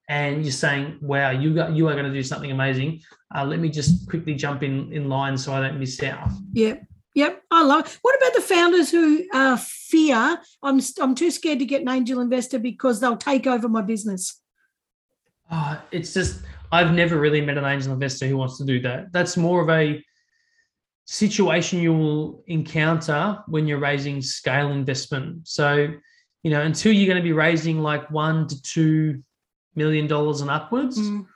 and you're saying, wow, you got you are going to do something amazing. Uh, let me just quickly jump in in line so I don't miss out. Yep. Yep, I love. It. What about the founders who uh, fear I'm I'm too scared to get an angel investor because they'll take over my business? Oh, it's just I've never really met an angel investor who wants to do that. That's more of a situation you will encounter when you're raising scale investment. So, you know, until you're going to be raising like one to two million dollars and upwards, mm.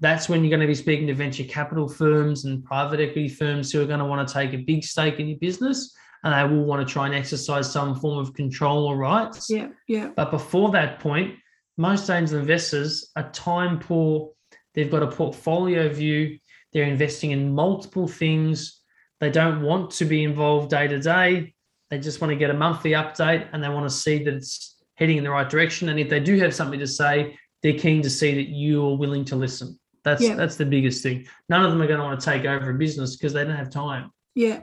that's when you're going to be speaking to venture capital firms and private equity firms who are going to want to take a big stake in your business and they will want to try and exercise some form of control or rights. Yeah, yeah. But before that point, most angel investors are time poor. They've got a portfolio view. They're investing in multiple things. They don't want to be involved day to day. They just want to get a monthly update and they want to see that it's heading in the right direction. And if they do have something to say, they're keen to see that you're willing to listen. That's yeah. that's the biggest thing. None of them are going to want to take over a business because they don't have time. Yeah.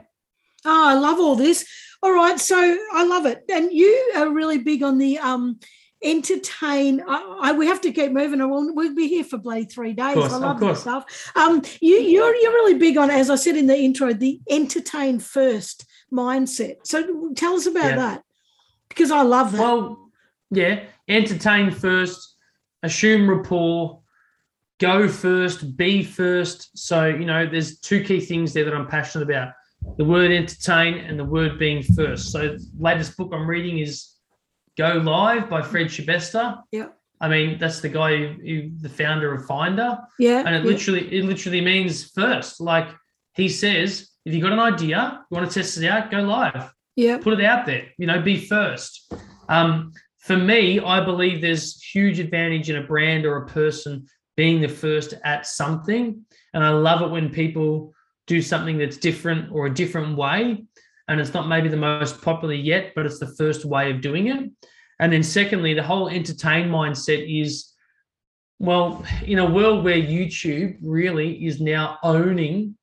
Oh, I love all this. All right, so I love it. And you are really big on the um entertain. I, I, we have to keep moving. We'll, we'll be here for bloody three days. Course, I love this stuff. Um, you, you're you're really big on, as I said in the intro, the entertain first mindset. So tell us about yeah. that because I love that. Well, yeah, entertain first, assume rapport, go first, be first. So you know, there's two key things there that I'm passionate about: the word entertain and the word being first. So, latest book I'm reading is Go Live by Fred Schebesta. Yeah. I mean, that's the guy who, who the founder of Finder. Yeah. And it yeah. literally, it literally means first. Like he says, if you got an idea, you want to test it out, go live. Yeah. Put it out there. You know, be first. Um, for me, I believe there's huge advantage in a brand or a person being the first at something. And I love it when people do something that's different or a different way and it's not maybe the most popular yet, but it's the first way of doing it. And then, secondly, the whole entertain mindset is well, in a world where YouTube really is now owning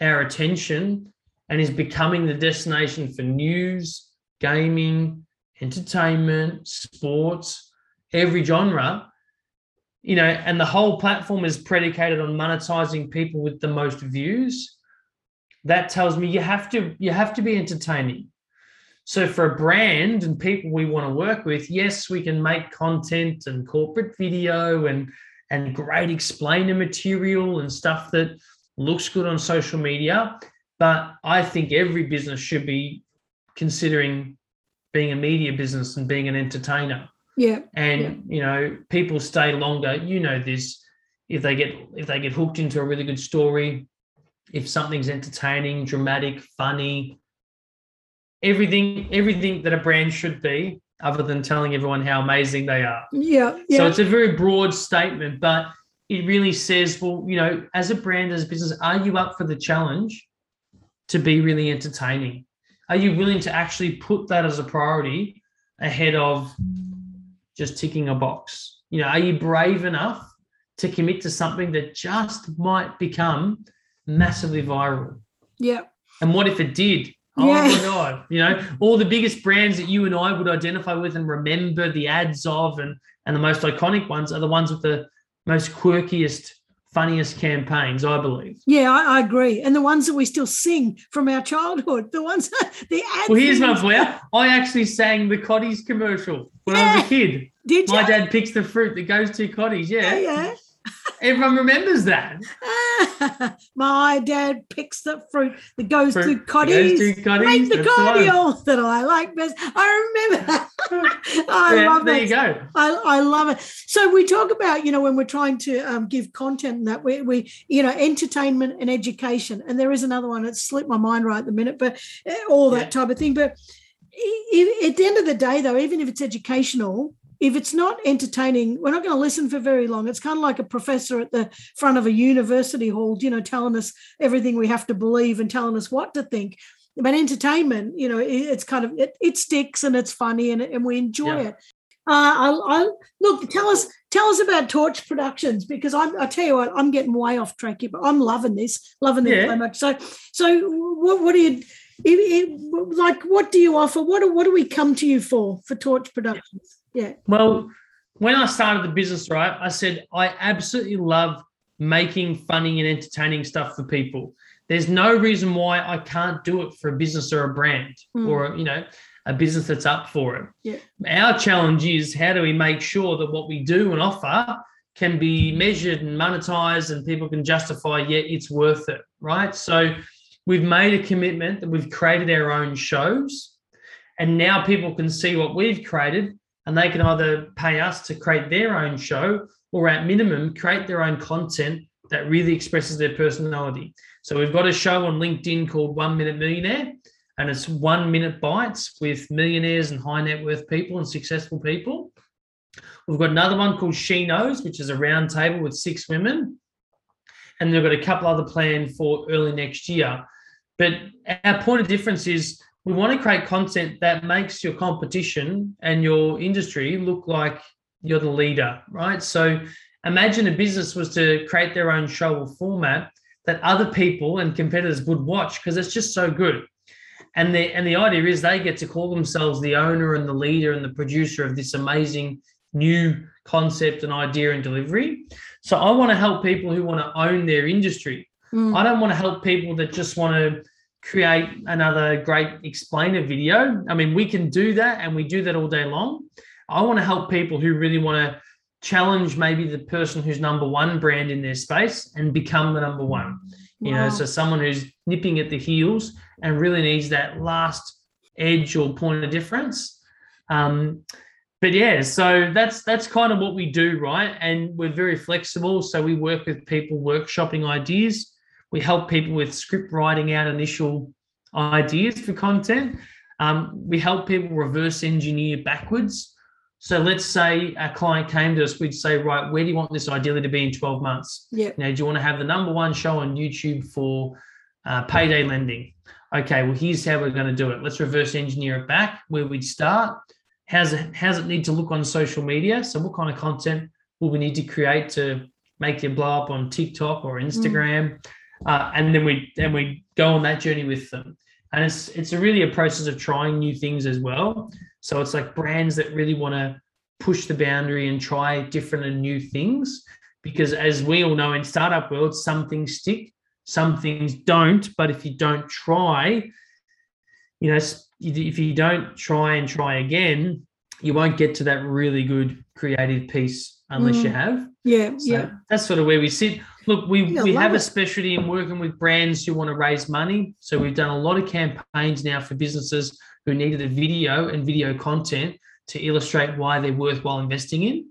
our attention and is becoming the destination for news, gaming, entertainment, sports, every genre, you know, and the whole platform is predicated on monetizing people with the most views that tells me you have to you have to be entertaining So for a brand and people we want to work with, yes, we can make content and corporate video and and great explainer material and stuff that looks good on social media. But I think every business should be considering being a media business and being an entertainer. Yeah. And yeah. you know, people stay longer. You know this. If they get if they get hooked into a really good story, if something's entertaining, dramatic, funny, everything everything that a brand should be, other than telling everyone how amazing they are. Yeah. yeah. So it's a very broad statement, but it really says, well, you know, as a brand, as a business, are you up for the challenge to be really entertaining? Are you willing to actually put that as a priority ahead of just ticking a box? You know, are you brave enough to commit to something that just might become massively viral? Yeah. And what if it did? Oh Yeah. my god! You know, all the biggest brands that you and I would identify with and remember the ads of, and and the most iconic ones are the ones with the most quirkiest, funniest campaigns. I believe. Yeah, I, I agree. And the ones that we still sing from our childhood, the ones, the ads. Well, here's one for you. I actually sang the Cottee's commercial when I was a kid. Did you? My dad picks the fruit that goes to Cottee's. yeah, Yeah, yeah. Everyone remembers that. My dad picks the fruit that goes Fruit to Cottee's. goes to Make the cordial that I like best. I remember. I Yeah, love there that you go. I, I love it. So we talk about, you know, when we're trying to um, give content and that we, we, you know, entertainment and education. And there is another one that slipped my mind right at the minute, but uh, all that Yeah. type of thing. But at the end of the day, though, even if it's educational, if it's not entertaining, we're not going to listen for very long. It's kind of like a professor at the front of a university hall, you know, telling us everything we have to believe and telling us what to think. But entertainment, you know, it, it's kind of it, it sticks and it's funny and, and we enjoy Yeah. it. Uh, I, I look. Tell us, tell us about Torch Productions because I'm. I tell you what, I'm getting way off track here, but I'm loving this, loving this Yeah. so much. So, so what, what do you, it, it, like? What do you offer? What do, what do we come to you for for Torch Productions? Yeah, Well, when I started the business, right, I said I absolutely love making funny and entertaining stuff for people. There's no reason why I can't do it for a business or a brand Mm. or you know a business that's up for it. Yeah. Our challenge is how do we make sure that what we do and offer can be measured and monetized and people can justify, yeah, it's worth it, right? So we've made a commitment that we've created our own shows and now people can see what we've created and they can either pay us to create their own show or at minimum create their own content that really expresses their personality. So we've got a show on LinkedIn called One Minute Millionaire, and it's one minute bites with millionaires and high net worth people and successful people. We've got another one called She Knows, which is a round table with six women. And they've got a couple other planned for early next year. But our point of difference is we want to create content that makes your competition and your industry look like you're the leader, right? So imagine a business was to create their own show or format that other people and competitors would watch because it's just so good. And the and the idea is they get to call themselves the owner and the leader and the producer of this amazing new concept and idea and delivery. So I want to help people who want to own their industry. Mm. I don't want to help people that just want to create another great explainer video. I mean, we can do that and we do that all day long. I want to help people who really want to challenge maybe the person who's number one brand in their space and become the number one. You know, so someone who's nipping at the heels and really needs that last edge or point of difference. Um, but yeah, so that's that's kind of what we do, right? And we're very flexible. So we work with people workshopping ideas. We help people with script writing out initial ideas for content. Um, we help people reverse engineer backwards. So let's say a client came to us, we'd say, right, where do you want this ideally to be in 12 months? yeah, Now, do you want to have the number one show on YouTube for uh, payday lending? Okay, well, here's how we're going to do it. Let's reverse engineer it back where we'd start. How's it, how's it need to look on social media? So, what kind of content will we need to create to make it blow up on TikTok or Instagram? Uh, and then we then we go on that journey with them. And it's it's a really a process of trying new things as well. So it's like brands that really want to push the boundary and try different and new things because as we all know in startup world some things stick some things don't but if you don't try you know, if you don't try and try again, you won't get to that really good creative piece unless mm. you have. Yeah, so yeah. That's sort of where we sit. Look, we, yeah, we have it. a specialty in working with brands who want to raise money. So we've done a lot of campaigns now for businesses who needed a video and video content to illustrate why they're worthwhile investing in.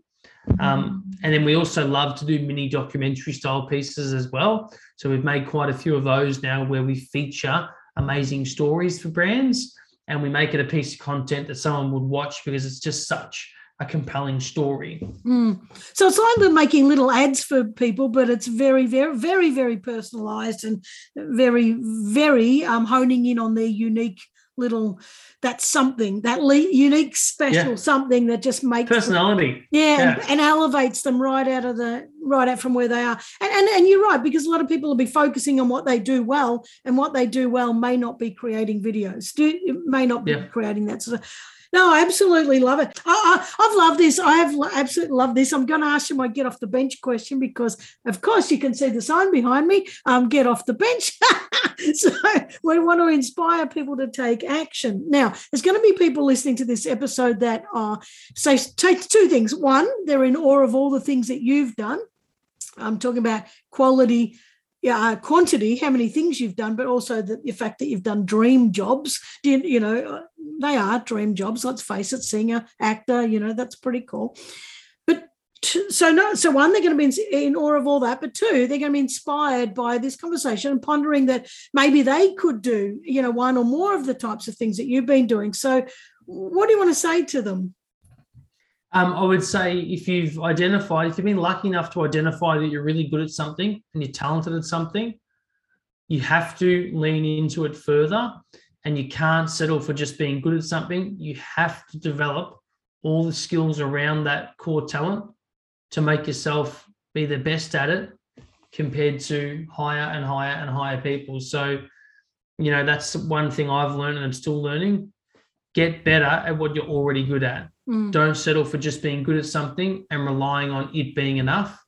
Um, and then we also love to do mini documentary style pieces as well. So we've made quite a few of those now where we feature amazing stories for brands and we make it a piece of content that someone would watch because it's just such a compelling story. Mm. So it's like we're making little ads for people, but it's very, very, very, very personalized and very, very um, honing in on their unique little that's something that le- unique special yeah. something that just makes personality them, yeah, yeah. And, and, elevates them right out of the right out from where they are and, and and you're right because a lot of people will be focusing on what they do well and what they do well may not be creating videos do may not be yeah. creating that sort of no, I absolutely love it. I, have loved this. I have absolutely loved this. I'm going to ask you my get off the bench question because, of course, you can see the sign behind me. Um, get off the bench. so we want to inspire people to take action. Now, there's going to be people listening to this episode that are say take two things. One, they're in awe of all the things that you've done. I'm talking about quality uh, quantity, how many things you've done, but also the, the fact that you've done dream jobs. You, you know, uh, they are dream jobs. Let's face it, singer, actor. You know, that's pretty cool. But so no, so one, they're going to be in, in awe of all that, but two, they're going to be inspired by this conversation and pondering that maybe they could do, you know, one or more of the types of things that you've been doing. So, what do you want to say to them? Um, I would say if you've identified, if you've been lucky enough to identify that you're really good at something and you're talented at something, you have to lean into it further and you can't settle for just being good at something. You have to develop all the skills around that core talent to make yourself be the best at it compared to higher and higher and higher people. So, you know, that's one thing I've learned and I'm still learning. Get better at what you're already good at Mm. Don't settle for just being good at something and relying on it being enough.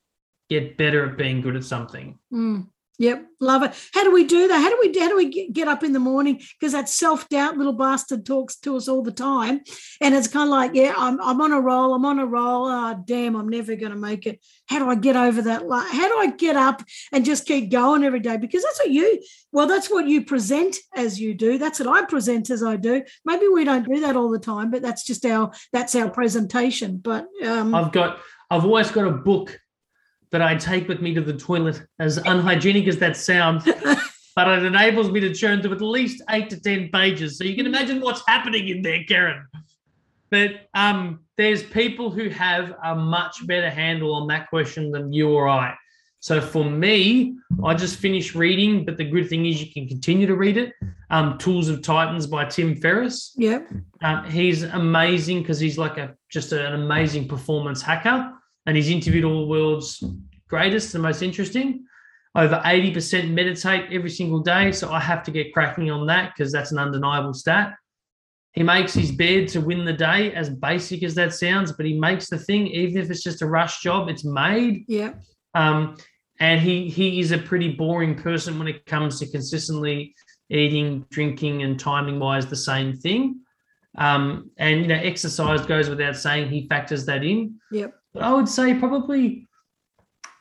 Get better at being good at something. Mm. Yep, love it. How do we do that? How do we how do we get up in the morning? Because that self doubt little bastard talks to us all the time, and it's kind of like, yeah, I'm I'm on a roll. I'm on a roll. Oh damn, I'm never going to make it. How do I get over that? How do I get up and just keep going every day? Because that's what you well, that's what you present as you do. That's what I present as I do. Maybe we don't do that all the time, but that's just our that's our presentation. But um, I've got I've always got a book that I take with me to the toilet, as unhygienic as that sounds. but it enables me to churn through at least eight to 10 pages. So you can imagine what's happening in there, Karen. But um, there's people who have a much better handle on that question than you or I. So for me, I just finished reading, but the good thing is you can continue to read it. Um, Tools of Titans by Tim Ferriss. Yeah. Um, he's amazing because he's like a just an amazing performance hacker and he's interviewed all the world's greatest and most interesting. Over 80% meditate every single day. So I have to get cracking on that because that's an undeniable stat. He makes his bed to win the day, as basic as that sounds, but he makes the thing, even if it's just a rush job, it's made. Yeah. Um, and he he is a pretty boring person when it comes to consistently eating, drinking, and timing wise the same thing. Um, and you know, exercise goes without saying. He factors that in. Yep. But I would say probably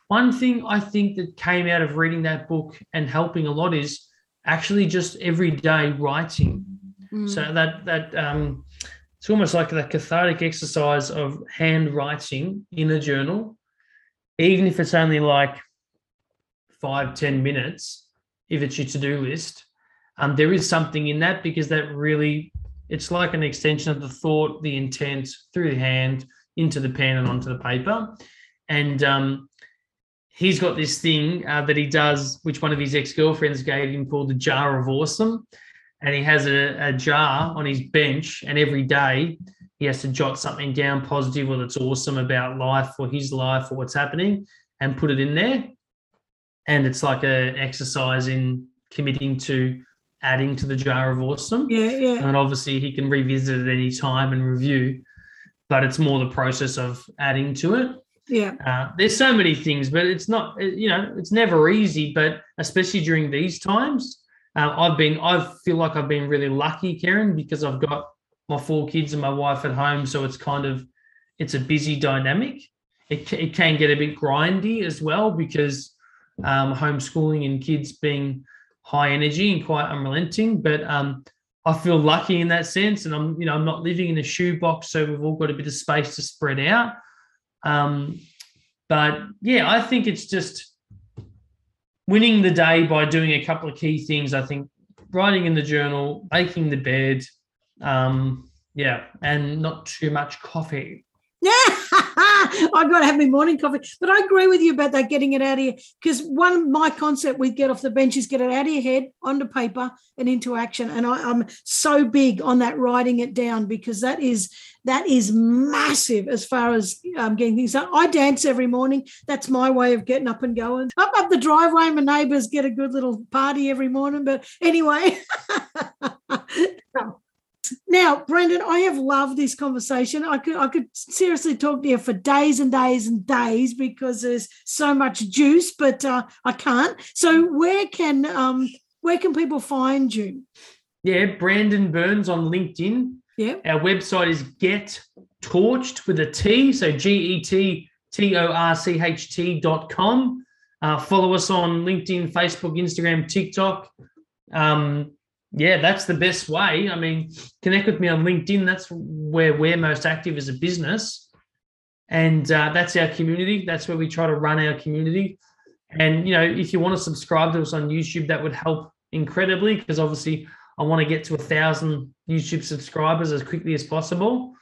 one thing I think that came out of reading that book and helping a lot is actually just everyday writing. Mm. So that that um, it's almost like that cathartic exercise of handwriting in a journal, even if it's only like five ten minutes, if it's your to-do list. Um, there is something in that because that really it's like an extension of the thought, the intent through the hand into the pen and onto the paper. And um, he's got this thing uh, that he does, which one of his ex girlfriends gave him called the jar of awesome. And he has a, a, jar on his bench, and every day he has to jot something down positive or that's awesome about life or his life or what's happening and put it in there. And it's like an exercise in committing to adding to the jar of awesome. Yeah, yeah. And obviously he can revisit it any time and review but it's more the process of adding to it. Yeah. Uh, there's so many things, but it's not, you know, it's never easy, but especially during these times, uh, I've been, I feel like I've been really lucky, Karen, because I've got my four kids and my wife at home. So it's kind of, it's a busy dynamic. It, it can get a bit grindy as well because um, homeschooling and kids being high energy and quite unrelenting. But um, I feel lucky in that sense, and I'm you know I'm not living in a shoebox, so we've all got a bit of space to spread out. Um, but yeah, I think it's just winning the day by doing a couple of key things. I think writing in the journal, making the bed, um, yeah, and not too much coffee. Yeah, I've got to have my morning coffee. But I agree with you about that getting it out of here. Because one of my concept with get off the bench is get it out of your head onto paper and into action. And I, am so big on that writing it down because that is that is massive as far as um, getting things done. I dance every morning. That's my way of getting up and going. Up up the driveway, my neighbours get a good little party every morning. But anyway. Now, Brendan, I have loved this conversation. I could I could seriously talk to you for days and days and days because there's so much juice, but uh, I can't. So where can um where can people find you? Yeah, Brandon Burns on LinkedIn. Yeah. Our website is Get Torched with a T, so G E T T O R C H T dot com. Uh, follow us on LinkedIn, Facebook, Instagram, TikTok. Um, yeah, that's the best way. I mean, connect with me on LinkedIn. That's where we're most active as a business. And uh, that's our community. That's where we try to run our community. And, you know, if you want to subscribe to us on YouTube, that would help incredibly because obviously I want to get to a thousand YouTube subscribers as quickly as possible.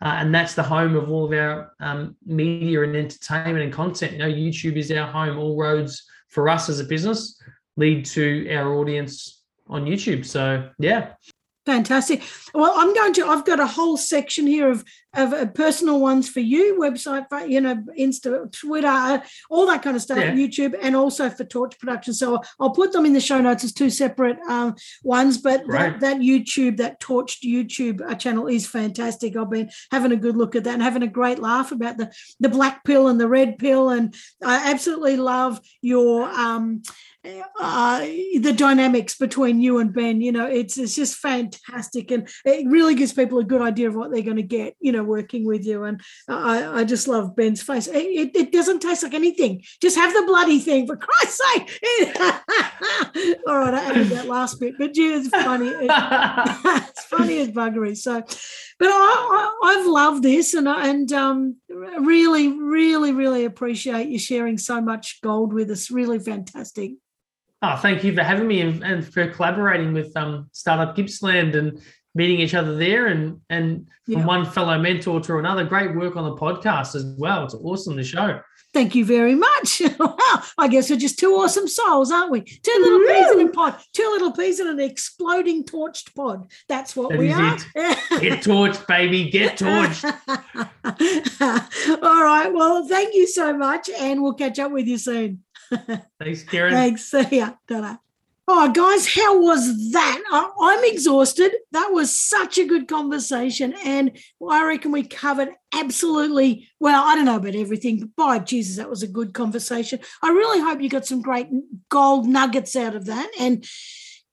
Uh, and that's the home of all of our um, media and entertainment and content. You know, YouTube is our home. All roads for us as a business lead to our audience on YouTube. So yeah. Fantastic. Well, I'm going to. I've got a whole section here of of uh, personal ones for you, website, you know, Insta, Twitter, all that kind of stuff, yeah. YouTube, and also for Torch Production. So I'll put them in the show notes as two separate um, ones. But that, that, YouTube, that Torched YouTube uh, channel is fantastic. I've been having a good look at that and having a great laugh about the the black pill and the red pill, and I absolutely love your. Um, uh, the dynamics between you and Ben. You know, it's it's just fantastic, and it really gives people a good idea of what they're going to get. You know, working with you, and I, I just love Ben's face. It, it, it, doesn't taste like anything. Just have the bloody thing, for Christ's sake! All right, I added that last bit, but gee, it's funny. It, it's funny as buggery. So, but I, I, have loved this, and and um, really, really, really appreciate you sharing so much gold with us. Really fantastic. Oh, thank you for having me and, and for collaborating with um, Startup Gippsland and meeting each other there and and from yeah. one fellow mentor to another. Great work on the podcast as well. It's awesome the show. Thank you very much. well, I guess we're just two awesome souls, aren't we? Two little Woo! peas in a pod, two little peas in an exploding torched pod. That's what that we are. Get torched, baby. Get torched. All right. Well, thank you so much, and we'll catch up with you soon. Thanks, Karen. Thanks. Ya. Ta-da. Oh, guys, how was that? I'm exhausted. That was such a good conversation. And I reckon we covered absolutely, well, I don't know about everything, but by Jesus, that was a good conversation. I really hope you got some great gold nuggets out of that. And,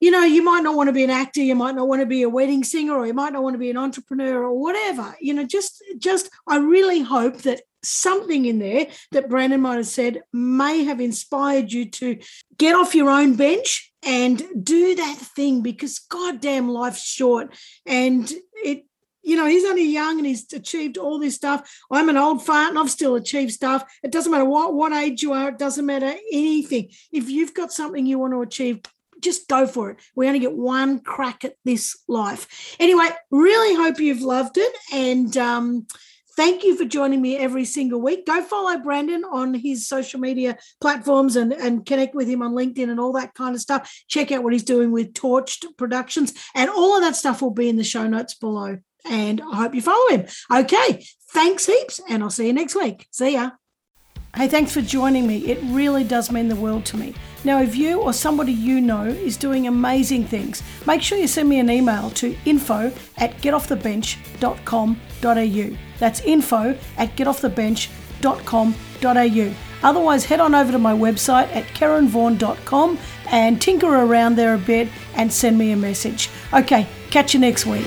you know, you might not want to be an actor, you might not want to be a wedding singer, or you might not want to be an entrepreneur or whatever. You know, just, just, I really hope that something in there that Brandon might have said may have inspired you to get off your own bench and do that thing because goddamn life's short and it you know, he's only young and he's achieved all this stuff. I'm an old fart and I've still achieved stuff. It doesn't matter what, what age you are, it doesn't matter anything. If you've got something you want to achieve, just go for it. We only get one crack at this life. Anyway, really hope you've loved it. And um, Thank you for joining me every single week. Go follow Brandon on his social media platforms and, and connect with him on LinkedIn and all that kind of stuff. Check out what he's doing with Torched Productions, and all of that stuff will be in the show notes below. And I hope you follow him. Okay, thanks heaps, and I'll see you next week. See ya. Hey, thanks for joining me. It really does mean the world to me. Now, if you or somebody you know is doing amazing things, make sure you send me an email to info at getoffthebench.com.au. That's info at getoffthebench.com.au. Otherwise, head on over to my website at karenvaughan.com and tinker around there a bit and send me a message. Okay, catch you next week.